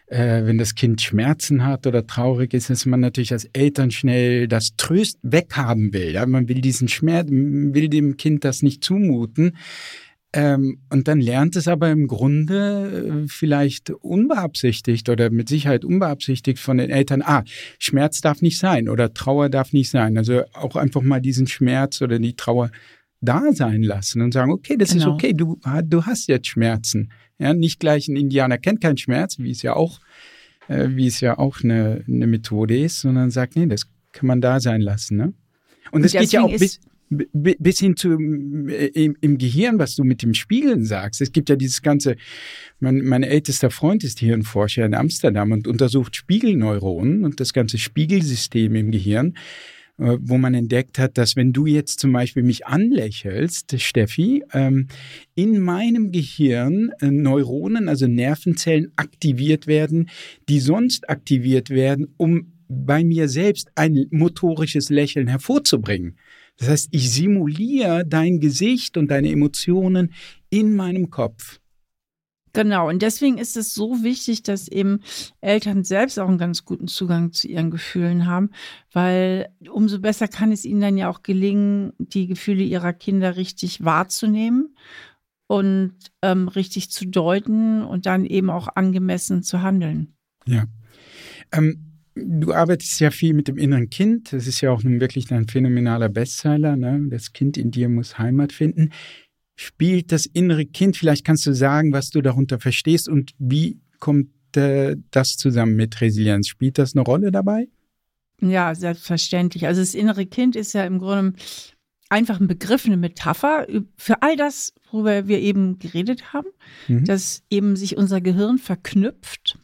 äh, wenn das Kind Schmerzen hat oder traurig ist, dass man natürlich als Eltern schnell das Tröst weghaben will. Ja? Man will diesen Schmerz, will dem Kind das nicht zumuten. Ähm, und dann lernt es aber im Grunde äh, vielleicht unbeabsichtigt oder mit Sicherheit unbeabsichtigt von den Eltern, ah, Schmerz darf nicht sein oder Trauer darf nicht sein. Also auch einfach mal diesen Schmerz oder die Trauer da sein lassen und sagen, okay, das genau. ist okay, du, du hast jetzt Schmerzen. Ja, nicht gleich ein Indianer kennt keinen Schmerz, wie es ja auch, äh, wie es ja auch eine, eine Methode ist, sondern sagt, nee, das kann man da sein lassen. Ne? Und es geht ja auch bis, bis hin zu äh, im, im, Gehirn, was du mit dem Spiegeln sagst. Es gibt ja dieses ganze, mein, mein ältester Freund ist Hirnforscher in Amsterdam und untersucht Spiegelneuronen und das ganze Spiegelsystem im Gehirn, wo man entdeckt hat, dass wenn du jetzt zum Beispiel mich anlächelst, Steffi, ähm, in meinem Gehirn äh, Neuronen, also Nervenzellen aktiviert werden, die sonst aktiviert werden, um bei mir selbst ein motorisches Lächeln hervorzubringen. Das heißt, ich simuliere dein Gesicht und deine Emotionen in meinem Kopf. Genau, und deswegen ist es so wichtig, dass eben Eltern selbst auch einen ganz guten Zugang zu ihren Gefühlen haben, weil umso besser kann es ihnen dann ja auch gelingen, die Gefühle ihrer Kinder richtig wahrzunehmen und ähm, richtig zu deuten und dann eben auch angemessen zu handeln. Ja. Ähm, du arbeitest ja viel mit dem inneren Kind. Das ist ja auch nun wirklich ein phänomenaler Bestseller. Ne? Das Kind in dir muss Heimat finden. Spielt das innere Kind, vielleicht kannst du sagen, was du darunter verstehst und wie kommt äh, das zusammen mit Resilienz? Spielt das eine Rolle dabei? Ja, selbstverständlich. Also das innere Kind ist ja im Grunde einfach ein Begriff, eine Metapher für all das, worüber wir eben geredet haben, mhm. dass eben sich unser Gehirn verknüpft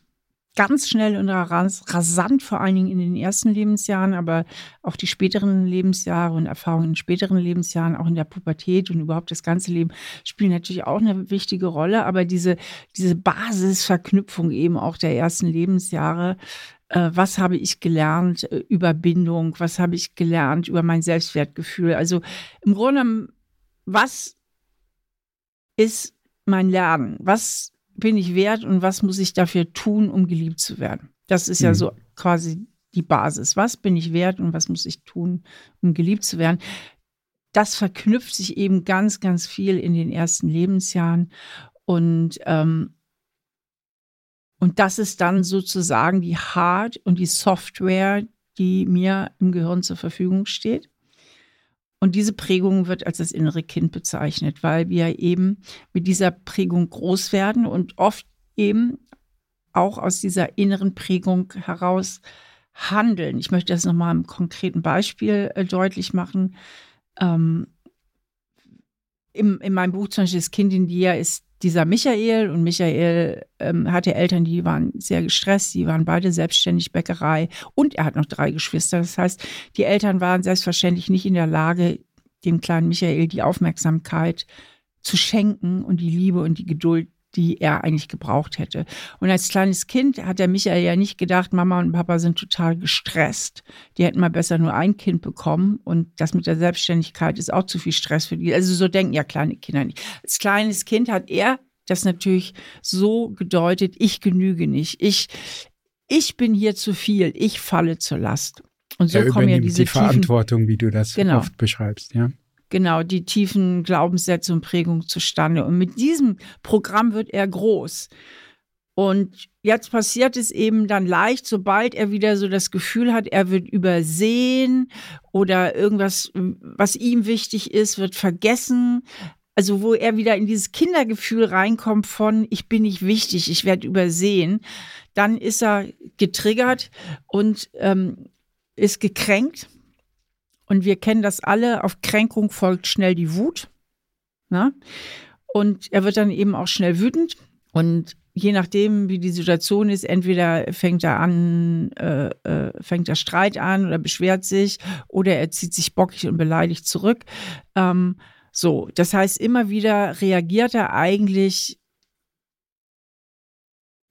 ganz schnell und rasant, vor allen Dingen in den ersten Lebensjahren, aber auch die späteren Lebensjahre und Erfahrungen in späteren Lebensjahren, auch in der Pubertät und überhaupt das ganze Leben spielen natürlich auch eine wichtige Rolle. Aber diese, diese Basisverknüpfung eben auch der ersten Lebensjahre, äh, was habe ich gelernt äh, über Bindung, was habe ich gelernt über mein Selbstwertgefühl. Also im Grunde, was ist mein Lernen? Was bin ich wert und was muss ich dafür tun, um geliebt zu werden? Das ist ja mhm. so quasi die Basis. Was bin ich wert und was muss ich tun, um geliebt zu werden? Das verknüpft sich eben ganz, ganz viel in den ersten Lebensjahren. Und, ähm, und das ist dann sozusagen die Hard- und die Software, die mir im Gehirn zur Verfügung steht. Und diese Prägung wird als das innere Kind bezeichnet, weil wir eben mit dieser Prägung groß werden und oft eben auch aus dieser inneren Prägung heraus handeln. Ich möchte das nochmal im konkreten Beispiel äh, deutlich machen. Ähm, im, in meinem Buch zum Beispiel Das Kind in dir ist dieser Michael und Michael ähm, hatte Eltern, die waren sehr gestresst, die waren beide selbstständig Bäckerei und er hat noch drei Geschwister. Das heißt, die Eltern waren selbstverständlich nicht in der Lage, dem kleinen Michael die Aufmerksamkeit zu schenken und die Liebe und die Geduld, die er eigentlich gebraucht hätte. Und als kleines Kind hat der Michael ja nicht gedacht, Mama und Papa sind total gestresst. Die hätten mal besser nur ein Kind bekommen und das mit der Selbstständigkeit ist auch zu viel Stress für die. Also so denken ja kleine Kinder nicht. Als kleines Kind hat er das natürlich so gedeutet, ich genüge nicht. Ich, ich bin hier zu viel. Ich falle zur Last. Und so kommen ja diese die Verantwortung, wie du das genau. oft beschreibst, ja genau die tiefen Glaubenssätze und Prägungen zustande. Und mit diesem Programm wird er groß. Und jetzt passiert es eben dann leicht, sobald er wieder so das Gefühl hat, er wird übersehen oder irgendwas, was ihm wichtig ist, wird vergessen. Also wo er wieder in dieses Kindergefühl reinkommt von, ich bin nicht wichtig, ich werde übersehen, dann ist er getriggert und ähm, ist gekränkt und wir kennen das alle, auf Kränkung folgt schnell die Wut. Na? Ne? Und er wird dann eben auch schnell wütend. Und je nachdem, wie die Situation ist, entweder fängt er an, äh, äh, fängt er Streit an oder beschwert sich oder er zieht sich bockig und beleidigt zurück. Ähm, so, das heißt, immer wieder reagiert er eigentlich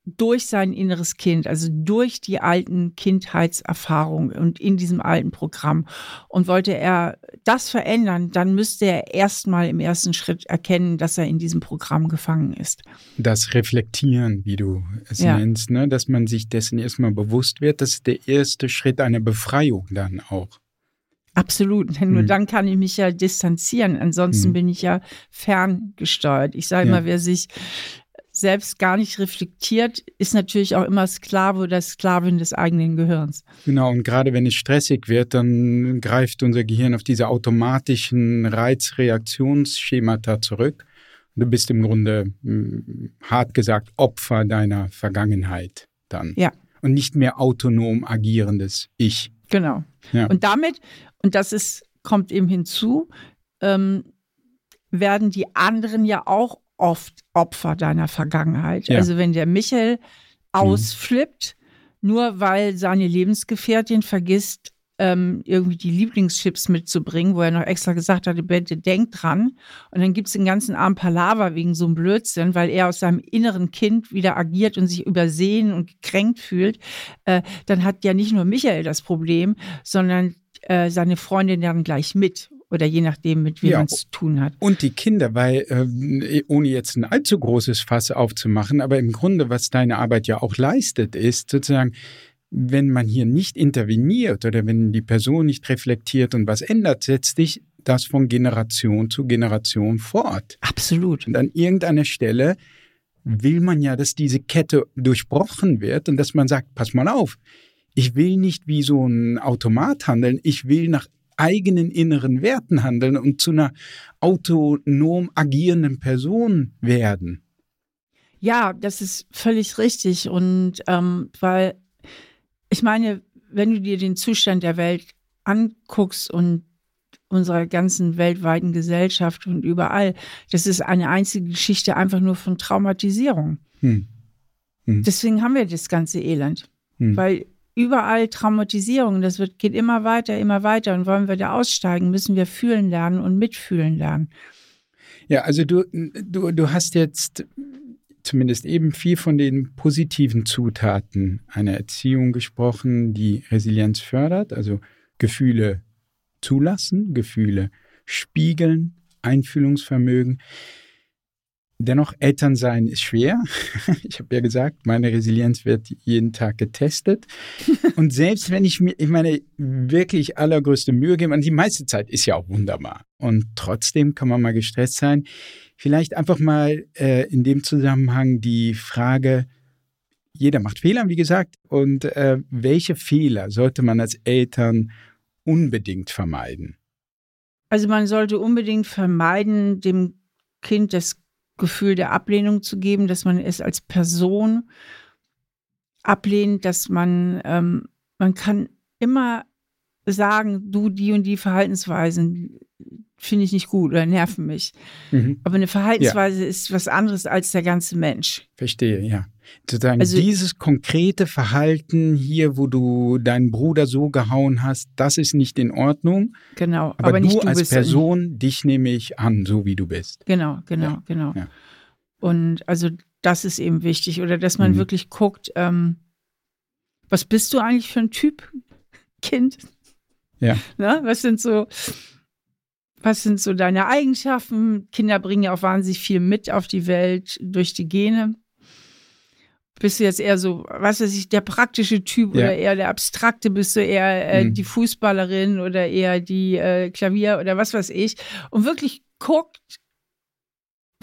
durch sein inneres Kind, also durch die alten Kindheitserfahrungen und in diesem alten Programm. Und wollte er das verändern, dann müsste er erstmal im ersten Schritt erkennen, dass er in diesem Programm gefangen ist. Das Reflektieren, wie du es ja. nennst, ne? dass man sich dessen erstmal bewusst wird, das ist der erste Schritt einer Befreiung dann auch. Absolut, denn nur hm. dann kann ich mich ja distanzieren. Ansonsten hm. bin ich ja ferngesteuert. Ich sage ja. immer, wer sich selbst gar nicht reflektiert, ist natürlich auch immer Sklave oder Sklavin des eigenen Gehirns. Genau, und gerade wenn es stressig wird, dann greift unser Gehirn auf diese automatischen Reizreaktionsschemata zurück. Du bist im Grunde, hm, hart gesagt, Opfer deiner Vergangenheit dann. Ja. Und nicht mehr autonom agierendes Ich. Genau. Ja. Und damit, und das ist, kommt eben hinzu, ähm, werden die anderen ja auch oft Opfer deiner Vergangenheit. Ja. Also wenn der Michael ausflippt, mhm. nur weil seine Lebensgefährtin vergisst, ähm, irgendwie die Lieblingschips mitzubringen, wo er noch extra gesagt hatte, bitte denkt dran. Und dann gibt es den ganzen Arm Palaver wegen so einem Blödsinn, weil er aus seinem inneren Kind wieder agiert und sich übersehen und gekränkt fühlt. Äh, dann hat ja nicht nur Michael das Problem, sondern äh, seine Freundin dann gleich mit oder je nachdem, mit wem ja, man es zu tun hat. Und die Kinder, weil äh, ohne jetzt ein allzu großes Fass aufzumachen, aber im Grunde, was deine Arbeit ja auch leistet, ist sozusagen, wenn man hier nicht interveniert oder wenn die Person nicht reflektiert und was ändert, setzt sich das von Generation zu Generation fort. Absolut. Und an irgendeiner Stelle will man ja, dass diese Kette durchbrochen wird und dass man sagt, pass mal auf, ich will nicht wie so ein Automat handeln, ich will nach eigenen inneren Werten handeln und zu einer autonom agierenden Person werden. Ja, das ist völlig richtig. Und ähm, weil ich meine, wenn du dir den Zustand der Welt anguckst und unserer ganzen weltweiten Gesellschaft und überall, das ist eine einzige Geschichte einfach nur von Traumatisierung. Hm. Hm. Deswegen haben wir das ganze Elend. Hm. Weil überall Traumatisierung, das wird, geht immer weiter, immer weiter. Und wollen wir da aussteigen, müssen wir fühlen lernen und mitfühlen lernen. Ja, also du, du, du hast jetzt zumindest eben viel von den positiven Zutaten einer Erziehung gesprochen, die Resilienz fördert, also Gefühle zulassen, Gefühle spiegeln, Einfühlungsvermögen. Dennoch, Elternsein ist schwer. Ich habe ja gesagt, meine Resilienz wird jeden Tag getestet. Und selbst wenn ich mir, ich meine, wirklich allergrößte Mühe gebe, und die meiste Zeit ist ja auch wunderbar. Und trotzdem kann man mal gestresst sein. Vielleicht einfach mal äh, in dem Zusammenhang die Frage, jeder macht Fehler, wie gesagt, und äh, welche Fehler sollte man als Eltern unbedingt vermeiden? Also man sollte unbedingt vermeiden, dem Kind das Gefühl der Ablehnung zu geben, dass man es als Person ablehnt, dass man, ähm, man kann immer sagen, du, die und die Verhaltensweisen finde ich nicht gut oder nerven mich. Mhm. Aber eine Verhaltensweise ja. ist was anderes als der ganze Mensch. Verstehe, ja. Sozusagen also, dieses konkrete Verhalten hier, wo du deinen Bruder so gehauen hast, das ist nicht in Ordnung. Genau. Aber, aber du, du als Person, dich nehme ich an, so wie du bist. Genau, genau, ja. genau. Ja. Und also das ist eben wichtig. Oder dass man mhm. wirklich guckt, ähm, was bist du eigentlich für ein Typ, Kind? Ja. Na, was sind so, was sind so deine Eigenschaften? Kinder bringen ja auch wahnsinnig viel mit auf die Welt durch die Gene. Bist du jetzt eher so, was weiß ich, der praktische Typ ja. oder eher der abstrakte? Bist du eher äh, mhm. die Fußballerin oder eher die äh, Klavier oder was weiß ich? Und wirklich guckt,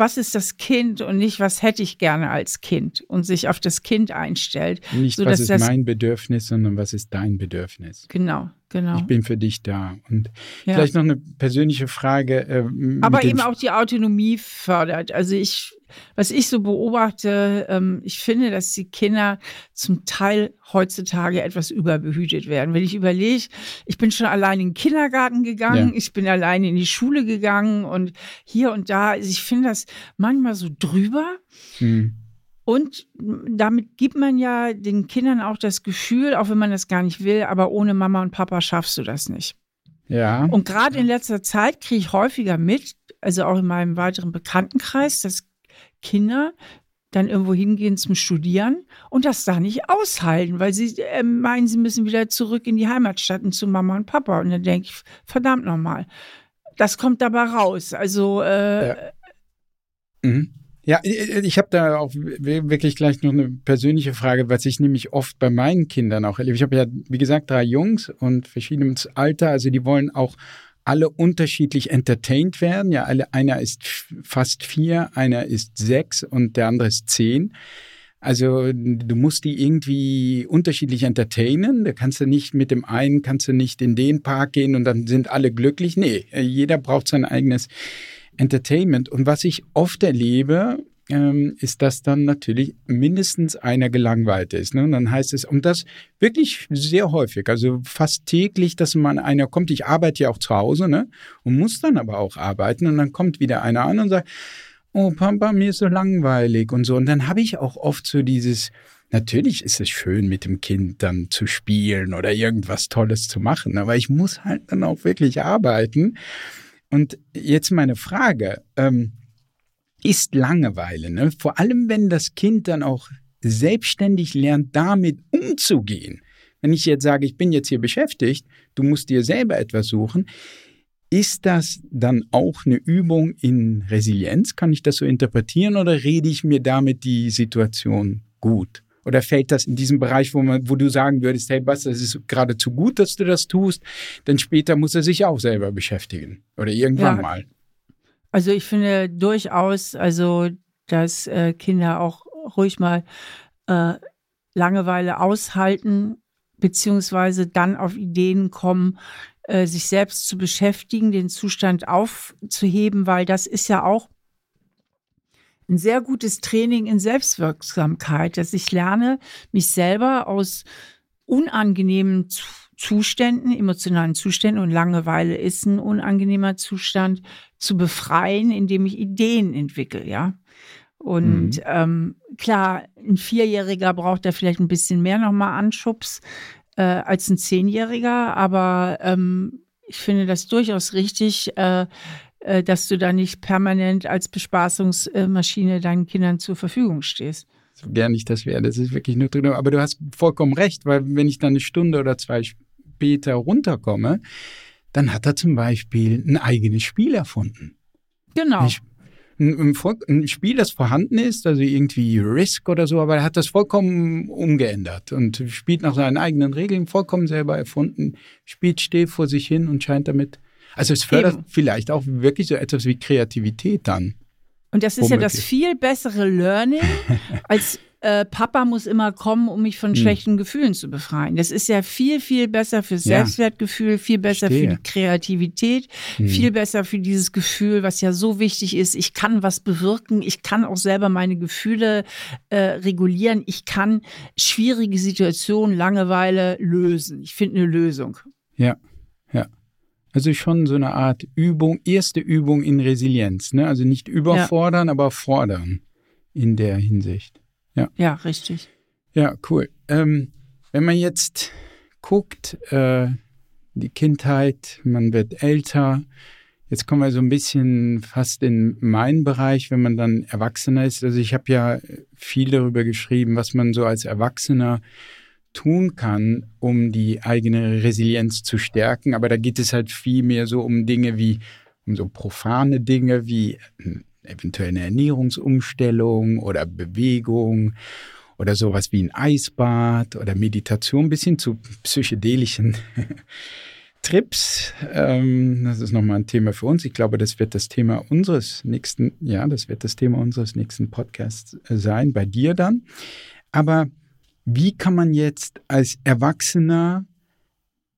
was ist das Kind und nicht, was hätte ich gerne als Kind und sich auf das Kind einstellt. Nicht, was ist mein Bedürfnis, sondern was ist dein Bedürfnis. Genau, genau. Ich bin für dich da. Und ja. vielleicht noch eine persönliche Frage. Äh, Aber eben auch die Autonomie fördert. Also ich was ich so beobachte, ähm, ich finde, dass die Kinder zum Teil heutzutage etwas überbehütet werden. Wenn ich überlege, ich bin schon allein in den Kindergarten gegangen, ja. ich bin allein in die Schule gegangen und hier und da, also ich finde das manchmal so drüber. Mhm. Und damit gibt man ja den Kindern auch das Gefühl, auch wenn man das gar nicht will, aber ohne Mama und Papa schaffst du das nicht. Ja. Und gerade in letzter Zeit kriege ich häufiger mit, also auch in meinem weiteren Bekanntenkreis, dass Kinder dann irgendwo hingehen zum Studieren und das da nicht aushalten, weil sie äh, meinen, sie müssen wieder zurück in die Heimatstadt und zu Mama und Papa. Und dann denke ich, verdammt nochmal, das kommt dabei raus. Also äh, ja. Mhm. Ja, ich habe da auch wirklich gleich noch eine persönliche Frage, was ich nämlich oft bei meinen Kindern auch erlebe. Ich habe ja, wie gesagt, drei Jungs und verschiedenes Alter, also die wollen auch alle unterschiedlich entertained werden. Ja, alle, einer ist fast vier, einer ist sechs und der andere ist zehn. Also du musst die irgendwie unterschiedlich entertainen. Da kannst du nicht mit dem einen, kannst du nicht in den Park gehen und dann sind alle glücklich. Nee, jeder braucht sein eigenes Entertainment. Und was ich oft erlebe, ähm, ist, dass dann natürlich mindestens einer gelangweilt ist. Ne? Und dann heißt es, und das wirklich sehr häufig, also fast täglich, dass man einer kommt, ich arbeite ja auch zu Hause ne? und muss dann aber auch arbeiten und dann kommt wieder einer an und sagt, oh Papa, mir ist so langweilig und so. Und dann habe ich auch oft so dieses, natürlich ist es schön, mit dem Kind dann zu spielen oder irgendwas Tolles zu machen, aber ich muss halt dann auch wirklich arbeiten. Und jetzt meine Frage, ähm, ist Langeweile. Ne? Vor allem, wenn das Kind dann auch selbstständig lernt, damit umzugehen. Wenn ich jetzt sage, ich bin jetzt hier beschäftigt, du musst dir selber etwas suchen, ist das dann auch eine Übung in Resilienz? Kann ich das so interpretieren oder rede ich mir damit die Situation gut? Oder fällt das in diesem Bereich, wo, man, wo du sagen würdest, hey, was, das ist geradezu gut, dass du das tust, denn später muss er sich auch selber beschäftigen. Oder irgendwann ja, mal. Also ich finde durchaus, also dass äh, Kinder auch ruhig mal äh, Langeweile aushalten, beziehungsweise dann auf Ideen kommen, äh, sich selbst zu beschäftigen, den Zustand aufzuheben, weil das ist ja auch ein sehr gutes Training in Selbstwirksamkeit, dass ich lerne, mich selber aus unangenehmen Zuständen, emotionalen Zuständen und Langeweile ist ein unangenehmer Zustand, zu befreien, indem ich Ideen entwickle, ja. Und mhm. ähm, klar, ein Vierjähriger braucht da vielleicht ein bisschen mehr nochmal Anschubs äh, als ein Zehnjähriger, aber ähm, ich finde das durchaus richtig, äh, äh, dass du da nicht permanent als Bespaßungsmaschine deinen Kindern zur Verfügung stehst. So gern ich das wäre, das ist wirklich nur drin. Aber du hast vollkommen recht, weil wenn ich dann eine Stunde oder zwei später runterkomme, dann hat er zum Beispiel ein eigenes Spiel erfunden. Genau. Ich, ein, ein, Spiel, das vorhanden ist, also irgendwie Risk oder so, aber er hat das vollkommen umgeändert und spielt nach seinen eigenen Regeln, vollkommen selber erfunden, spielt still vor sich hin und scheint damit. Also es fördert Eben. vielleicht auch wirklich so etwas wie Kreativität dann. Und das ist Womöglich. ja das viel bessere Learning als äh, Papa muss immer kommen, um mich von hm. schlechten Gefühlen zu befreien. Das ist ja viel, viel besser fürs ja. Selbstwertgefühl, viel besser Verstehe. für die Kreativität, hm. viel besser für dieses Gefühl, was ja so wichtig ist. Ich kann was bewirken, ich kann auch selber meine Gefühle äh, regulieren, ich kann schwierige Situationen, Langeweile lösen. Ich finde eine Lösung. Ja, ja. Also schon so eine Art Übung, erste Übung in Resilienz. Ne? Also nicht überfordern, ja. aber fordern in der Hinsicht. Ja, ja richtig. Ja, cool. Ähm, wenn man jetzt guckt, äh, die Kindheit, man wird älter, jetzt kommen wir so ein bisschen fast in meinen Bereich, wenn man dann Erwachsener ist. Also ich habe ja viel darüber geschrieben, was man so als Erwachsener tun kann, um die eigene Resilienz zu stärken. Aber da geht es halt viel mehr so um Dinge wie, um so profane Dinge wie eventuell eine Ernährungsumstellung oder Bewegung oder sowas wie ein Eisbad oder Meditation bis hin zu psychedelischen Trips. Ähm, das ist nochmal ein Thema für uns. Ich glaube, das wird das Thema unseres nächsten, ja, das wird das Thema unseres nächsten Podcasts sein, bei dir dann. Aber wie kann man jetzt als Erwachsener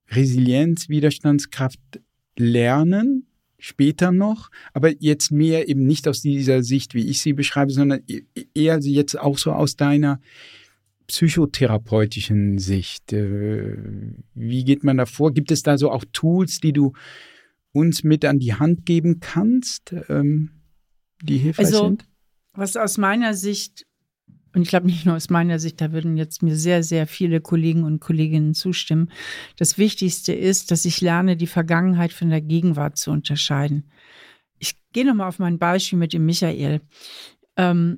Resilienz, Widerstandskraft lernen später noch, aber jetzt mehr eben nicht aus dieser Sicht, wie ich sie beschreibe, sondern e-, eher jetzt auch so aus deiner psychotherapeutischen Sicht. Äh, wie geht man da vor? Gibt es da so auch Tools, die du uns mit an die Hand geben kannst, ähm, die hilfreich also, sind? Was aus meiner Sicht und ich glaube nicht nur aus meiner Sicht, da würden jetzt mir sehr, sehr viele Kollegen und Kolleginnen zustimmen. Das Wichtigste ist, dass ich lerne, die Vergangenheit von der Gegenwart zu unterscheiden. Ich gehe nochmal auf mein Beispiel mit dem Michael. Ähm,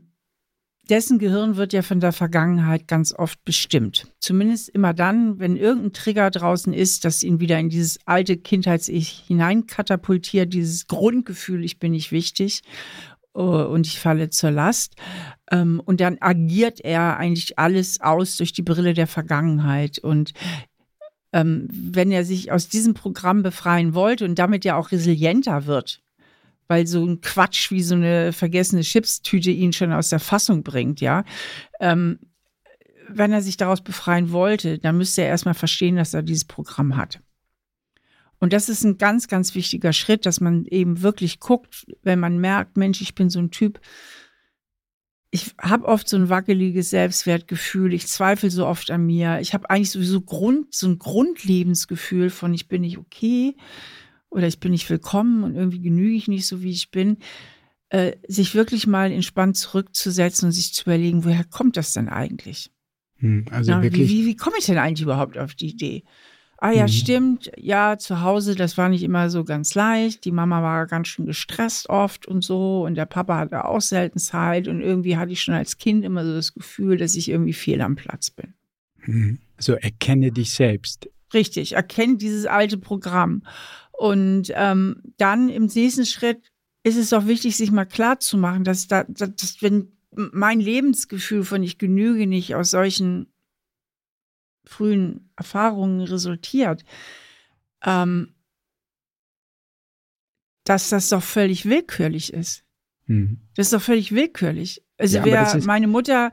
dessen Gehirn wird ja von der Vergangenheit ganz oft bestimmt. Zumindest immer dann, wenn irgendein Trigger draußen ist, das ihn wieder in dieses alte Kindheits-Ich hineinkatapultiert, dieses Grundgefühl, ich bin nicht wichtig. Oh, und ich falle zur Last. Ähm, und dann agiert er eigentlich alles aus durch die Brille der Vergangenheit. Und ähm, wenn er sich aus diesem Programm befreien wollte und damit ja auch resilienter wird, weil so ein Quatsch wie so eine vergessene Chipstüte ihn schon aus der Fassung bringt, ja. Ähm, wenn er sich daraus befreien wollte, dann müsste er erstmal verstehen, dass er dieses Programm hat. Und das ist ein ganz, ganz wichtiger Schritt, dass man eben wirklich guckt, wenn man merkt, Mensch, ich bin so ein Typ, ich habe oft so ein wackeliges Selbstwertgefühl, ich zweifle so oft an mir, ich habe eigentlich sowieso Grund, so ein Grundlebensgefühl von, ich bin nicht okay oder ich bin nicht willkommen und irgendwie genüge ich nicht so, wie ich bin. Äh, sich wirklich mal entspannt zurückzusetzen und sich zu überlegen, woher kommt das denn eigentlich? Hm, also Na, wirklich. Wie, wie, wie komme ich denn eigentlich überhaupt auf die Idee? Ah ja, mhm. stimmt. Ja, zu Hause, das war nicht immer so ganz leicht. Die Mama war ganz schön gestresst oft und so. Und der Papa hatte auch selten Zeit. Und irgendwie hatte ich schon als Kind immer so das Gefühl, dass ich irgendwie fehl am Platz bin. Mhm. So erkenne dich selbst. Richtig, erkenne dieses alte Programm. Und ähm, dann im nächsten Schritt ist es auch wichtig, sich mal klar zu machen, dass, da, dass wenn mein Lebensgefühl von ich genüge nicht aus solchen frühen Erfahrungen resultiert, ähm, dass das doch völlig willkürlich ist. Mhm. Das ist doch völlig willkürlich. Also ja, wäre meine Mutter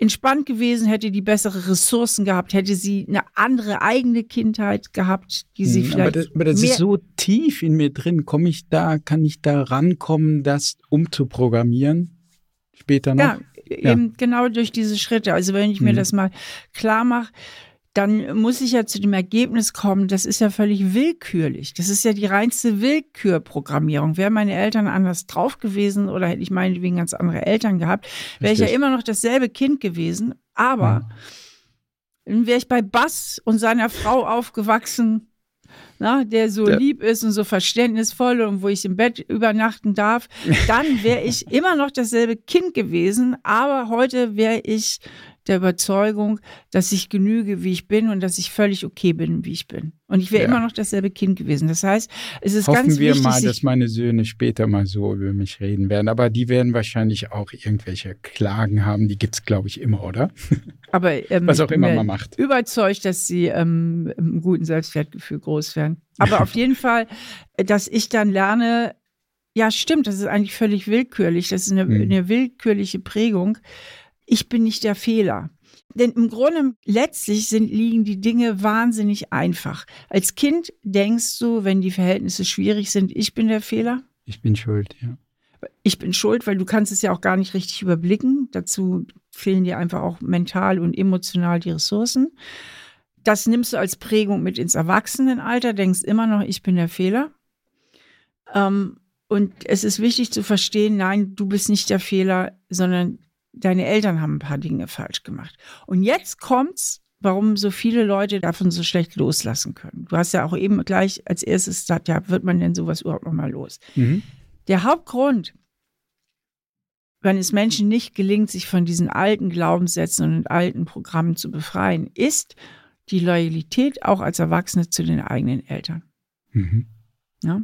entspannt gewesen, hätte die bessere Ressourcen gehabt, hätte sie eine andere eigene Kindheit gehabt, die sie mhm, vielleicht. Aber das, aber das ist so tief in mir drin. Komme ich da, kann ich da rankommen, das umzuprogrammieren? Später noch? Ja, ja. eben genau durch diese Schritte. Also wenn ich mir mhm. das mal klar mache, dann muss ich ja zu dem Ergebnis kommen, das ist ja völlig willkürlich. Das ist ja die reinste Willkürprogrammierung. Wären meine Eltern anders drauf gewesen oder hätte ich meinetwegen ganz andere Eltern gehabt, wäre ich ja immer noch dasselbe Kind gewesen. Aber ja. wäre ich bei Bass und seiner Frau aufgewachsen, na, der so ja. lieb ist und so verständnisvoll und wo ich im Bett übernachten darf, dann wäre ich immer noch dasselbe Kind gewesen, aber heute wäre ich der Überzeugung, dass ich genüge, wie ich bin und dass ich völlig okay bin, wie ich bin. Und ich wäre ja. immer noch dasselbe Kind gewesen. Das heißt, es ist Hoffen ganz wir wichtig. mal, dass meine Söhne später mal so über mich reden werden. Aber die werden wahrscheinlich auch irgendwelche Klagen haben. Die gibt es, glaube ich, immer, oder? Aber ähm, was auch immer man macht. Überzeugt, dass sie ähm, im guten Selbstwertgefühl groß werden. Aber auf jeden Fall, dass ich dann lerne, ja, stimmt, das ist eigentlich völlig willkürlich. Das ist eine, hm. eine willkürliche Prägung ich bin nicht der Fehler. Denn im Grunde letztlich sind, liegen die Dinge wahnsinnig einfach. Als Kind denkst du, wenn die Verhältnisse schwierig sind, ich bin der Fehler. Ich bin schuld, ja. Ich bin schuld, weil du kannst es ja auch gar nicht richtig überblicken. Dazu fehlen dir einfach auch mental und emotional die Ressourcen. Das nimmst du als Prägung mit ins Erwachsenenalter, denkst immer noch, ich bin der Fehler. Ähm, und es ist wichtig zu verstehen, nein, du bist nicht der Fehler, sondern deine Eltern haben ein paar Dinge falsch gemacht. Und jetzt kommt's, warum so viele Leute davon so schlecht loslassen können. Du hast ja auch eben gleich als erstes gesagt, ja, wird man denn sowas überhaupt noch mal los? Mhm. Der Hauptgrund, wenn es Menschen nicht gelingt, sich von diesen alten Glaubenssätzen und alten Programmen zu befreien, ist die Loyalität auch als Erwachsene zu den eigenen Eltern. Mhm. Ja?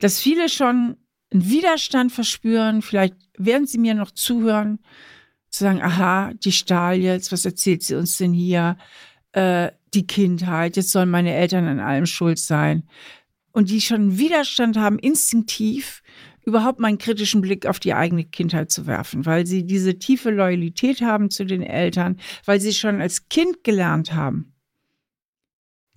Dass viele schon einen Widerstand verspüren, vielleicht werden sie mir noch zuhören, zu sagen, aha, die Stahl jetzt, was erzählt sie uns denn hier? Äh, die Kindheit, jetzt sollen meine Eltern an allem schuld sein. Und die schon Widerstand haben, instinktiv überhaupt mal einen kritischen Blick auf die eigene Kindheit zu werfen, weil sie diese tiefe Loyalität haben zu den Eltern, weil sie schon als Kind gelernt haben.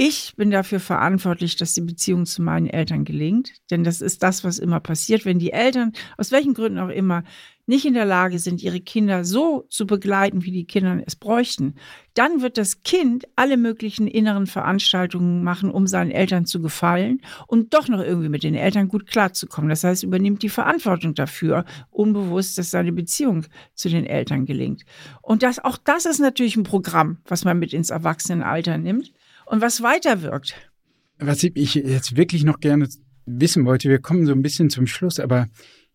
Ich bin dafür verantwortlich, dass die Beziehung zu meinen Eltern gelingt, denn das ist das, was immer passiert, wenn die Eltern aus welchen Gründen auch immer nicht in der Lage sind, ihre Kinder so zu begleiten, wie die Kinder es bräuchten, dann wird das Kind alle möglichen inneren Veranstaltungen machen, um seinen Eltern zu gefallen und doch noch irgendwie mit den Eltern gut klarzukommen. Das heißt, übernimmt die Verantwortung dafür, unbewusst, dass seine Beziehung zu den Eltern gelingt. Und das, auch das ist natürlich ein Programm, was man mit ins Erwachsenenalter nimmt und was weiterwirkt. Was ich jetzt wirklich noch gerne wissen wollte, wir kommen so ein bisschen zum Schluss, aber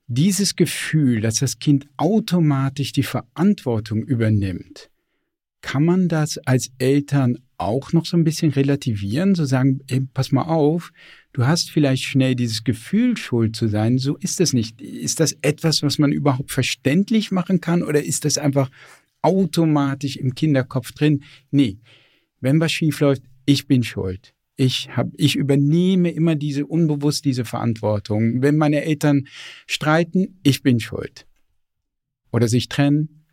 dieses Gefühl, dass das Kind automatisch die Verantwortung übernimmt, kann man das als Eltern auch noch so ein bisschen relativieren, so sagen, ey, pass mal auf, du hast vielleicht schnell dieses Gefühl, schuld zu sein, so ist das nicht. Ist das etwas, was man überhaupt verständlich machen kann oder ist das einfach automatisch im Kinderkopf drin? Nee, wenn was schief läuft, ich bin schuld. Ich, hab, ich übernehme immer diese unbewusst diese Verantwortung. Wenn meine Eltern streiten, ich bin schuld. Oder sich trennen.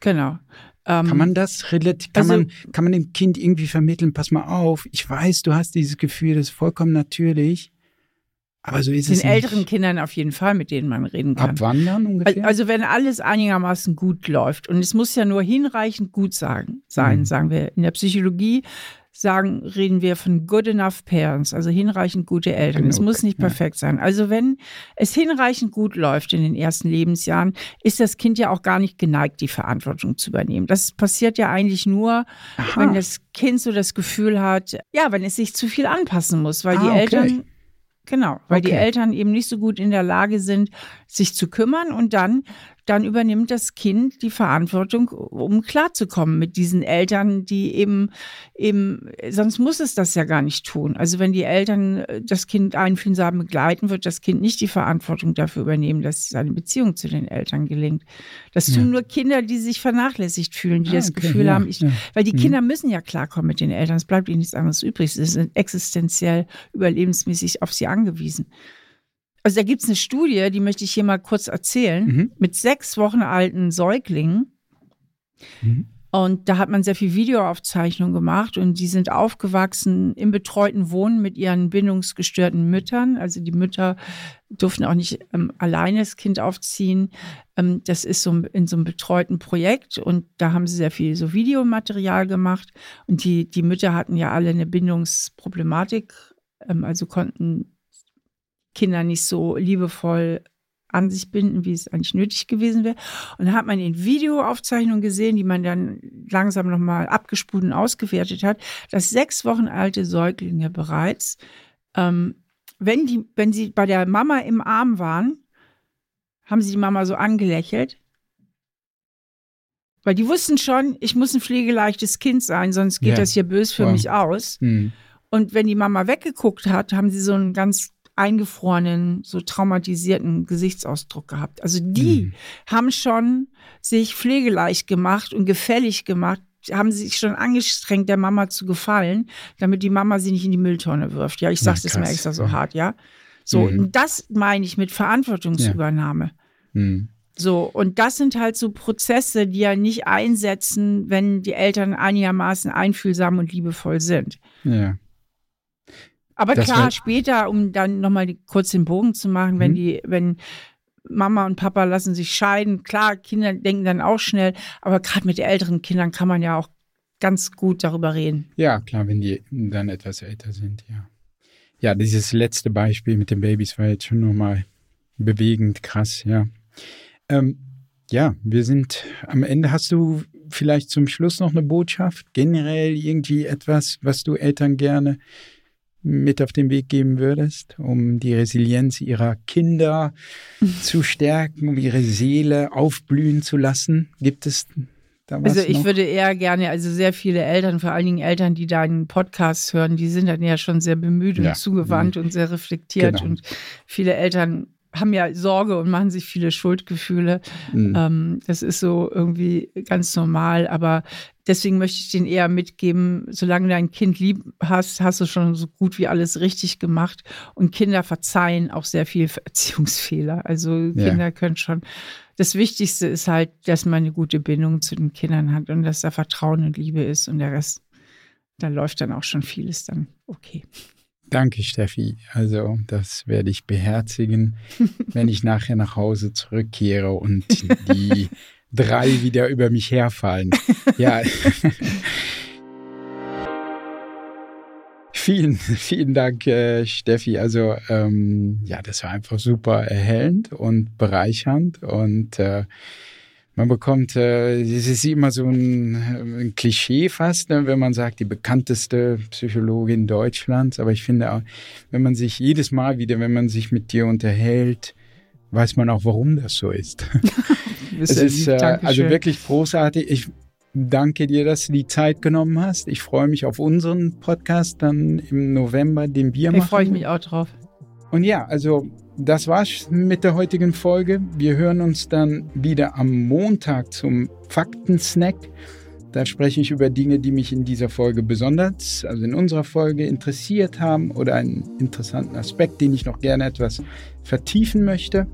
Genau. Ähm, kann man das relativ, kann, also, man, kann man dem Kind irgendwie vermitteln, pass mal auf, ich weiß, du hast dieses Gefühl, das ist vollkommen natürlich. Aber so ist den es. Den älteren Kindern auf jeden Fall, mit denen man reden kann. Ab wann dann ungefähr? Also, wenn alles einigermaßen gut läuft. Und es muss ja nur hinreichend gut sagen, sein, mhm. sagen wir. In der Psychologie sagen, reden wir von good enough parents, also hinreichend gute Eltern. Genug, es muss nicht perfekt sein. Also wenn es hinreichend gut läuft in den ersten Lebensjahren, ist das Kind ja auch gar nicht geneigt, die Verantwortung zu übernehmen. Das passiert ja eigentlich nur, Aha. wenn das Kind so das Gefühl hat, ja, wenn es sich zu viel anpassen muss, weil ah, die okay. Eltern Genau, weil okay. die Eltern eben nicht so gut in der Lage sind, sich zu kümmern und dann dann übernimmt das Kind die Verantwortung, um klarzukommen mit diesen Eltern, die eben, eben, sonst muss es das ja gar nicht tun. Also wenn die Eltern äh, das Kind einfühlsam begleiten, wird das Kind nicht die Verantwortung dafür übernehmen, dass seine Beziehung zu den Eltern gelingt. Das tun ja. nur Kinder, die sich vernachlässigt fühlen, die ah, das okay, Gefühl ja, haben, ich, ja. weil die mhm. Kinder müssen ja klarkommen mit den Eltern. Es bleibt ihnen nichts anderes übrig. Sie sind existenziell überlebensmäßig auf sie angewiesen. Also da gibt es eine Studie, die möchte ich hier mal kurz erzählen, mhm. mit sechs Wochen alten Säuglingen. Mhm. Und da hat man sehr viel Videoaufzeichnung gemacht und die sind aufgewachsen im betreuten Wohnen mit ihren bindungsgestörten Müttern. Also die Mütter durften auch nicht ähm, alleine das Kind aufziehen. Ähm, das ist so in so einem betreuten Projekt und da haben sie sehr viel so Videomaterial gemacht. Und die, die Mütter hatten ja alle eine Bindungsproblematik, ähm, also konnten Kinder nicht so liebevoll an sich binden, wie es eigentlich nötig gewesen wäre. Und da hat man in Videoaufzeichnungen gesehen, die man dann langsam nochmal abgespult und ausgewertet hat, dass sechs Wochen alte Säuglinge bereits, ähm, wenn, die, wenn sie bei der Mama im Arm waren, haben sie die Mama so angelächelt. Weil die wussten schon, ich muss ein pflegeleichtes Kind sein, sonst geht ja. das hier bös für wow. mich aus. Mhm. Und wenn die Mama weggeguckt hat, haben sie so einen ganz eingefrorenen, so traumatisierten Gesichtsausdruck gehabt. Also die mhm. haben schon sich pflegeleicht gemacht und gefällig gemacht, haben sich schon angestrengt, der Mama zu gefallen, damit die Mama sie nicht in die Mülltonne wirft. Ja, ich sag's jetzt mal extra so hart, ja. So, mhm. das meine ich mit Verantwortungsübernahme. Ja. Mhm. So, und das sind halt so Prozesse, die ja nicht einsetzen, wenn die Eltern einigermaßen einfühlsam und liebevoll sind. Ja. Aber das klar, später, um dann nochmal kurz den Bogen zu machen, wenn mhm. die, wenn Mama und Papa lassen sich scheiden, klar, Kinder denken dann auch schnell, aber gerade mit älteren Kindern kann man ja auch ganz gut darüber reden. Ja, klar, wenn die dann etwas älter sind, ja. Ja, dieses letzte Beispiel mit den Babys war jetzt schon nochmal bewegend, krass, ja. Ähm, ja, wir sind am Ende. Hast du vielleicht zum Schluss noch eine Botschaft? Generell irgendwie etwas, was du Eltern gerne mit auf den Weg geben würdest, um die Resilienz ihrer Kinder zu stärken, um ihre Seele aufblühen zu lassen? Gibt es da was? Also ich noch? würde eher gerne, also sehr viele Eltern, vor allen Dingen Eltern, die deinen Podcast hören, die sind dann ja schon sehr bemüht und ja. zugewandt mhm. und sehr reflektiert genau. und viele Eltern haben ja Sorge und machen sich viele Schuldgefühle. Mhm. Ähm, das ist so irgendwie ganz normal. Aber deswegen möchte ich den eher mitgeben, solange du ein Kind lieb hast, hast du schon so gut wie alles richtig gemacht. Und Kinder verzeihen auch sehr viel Erziehungsfehler. Also Kinder ja. können schon. Das Wichtigste ist halt, dass man eine gute Bindung zu den Kindern hat und dass da Vertrauen und Liebe ist und der Rest, da läuft dann auch schon vieles dann okay. Danke, Steffi. Also, das werde ich beherzigen, wenn ich nachher nach Hause zurückkehre und die drei wieder über mich herfallen. Ja. vielen, vielen Dank, äh, Steffi. Also, ähm, ja, das war einfach super erhellend und bereichernd und äh, man bekommt, äh, es ist immer so ein, ein Klischee fast, ne, wenn man sagt, die bekannteste Psychologin Deutschlands. Aber ich finde auch, wenn man sich jedes Mal wieder, wenn man sich mit dir unterhält, weiß man auch, warum das so ist. es ist äh, also wirklich großartig. Ich danke dir, dass du die Zeit genommen hast. Ich freue mich auf unseren Podcast dann im November, den wir machen. Ich freue mich auch drauf. Und ja, also das war's mit der heutigen Folge. Wir hören uns dann wieder am Montag zum Faktensnack. Da spreche ich über Dinge, die mich in dieser Folge besonders, also in unserer Folge interessiert haben oder einen interessanten Aspekt, den ich noch gerne etwas vertiefen möchte.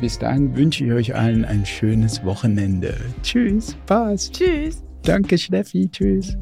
Bis dahin wünsche ich euch allen ein schönes Wochenende. Tschüss, Spaß. Tschüss. Danke, Steffi. Tschüss.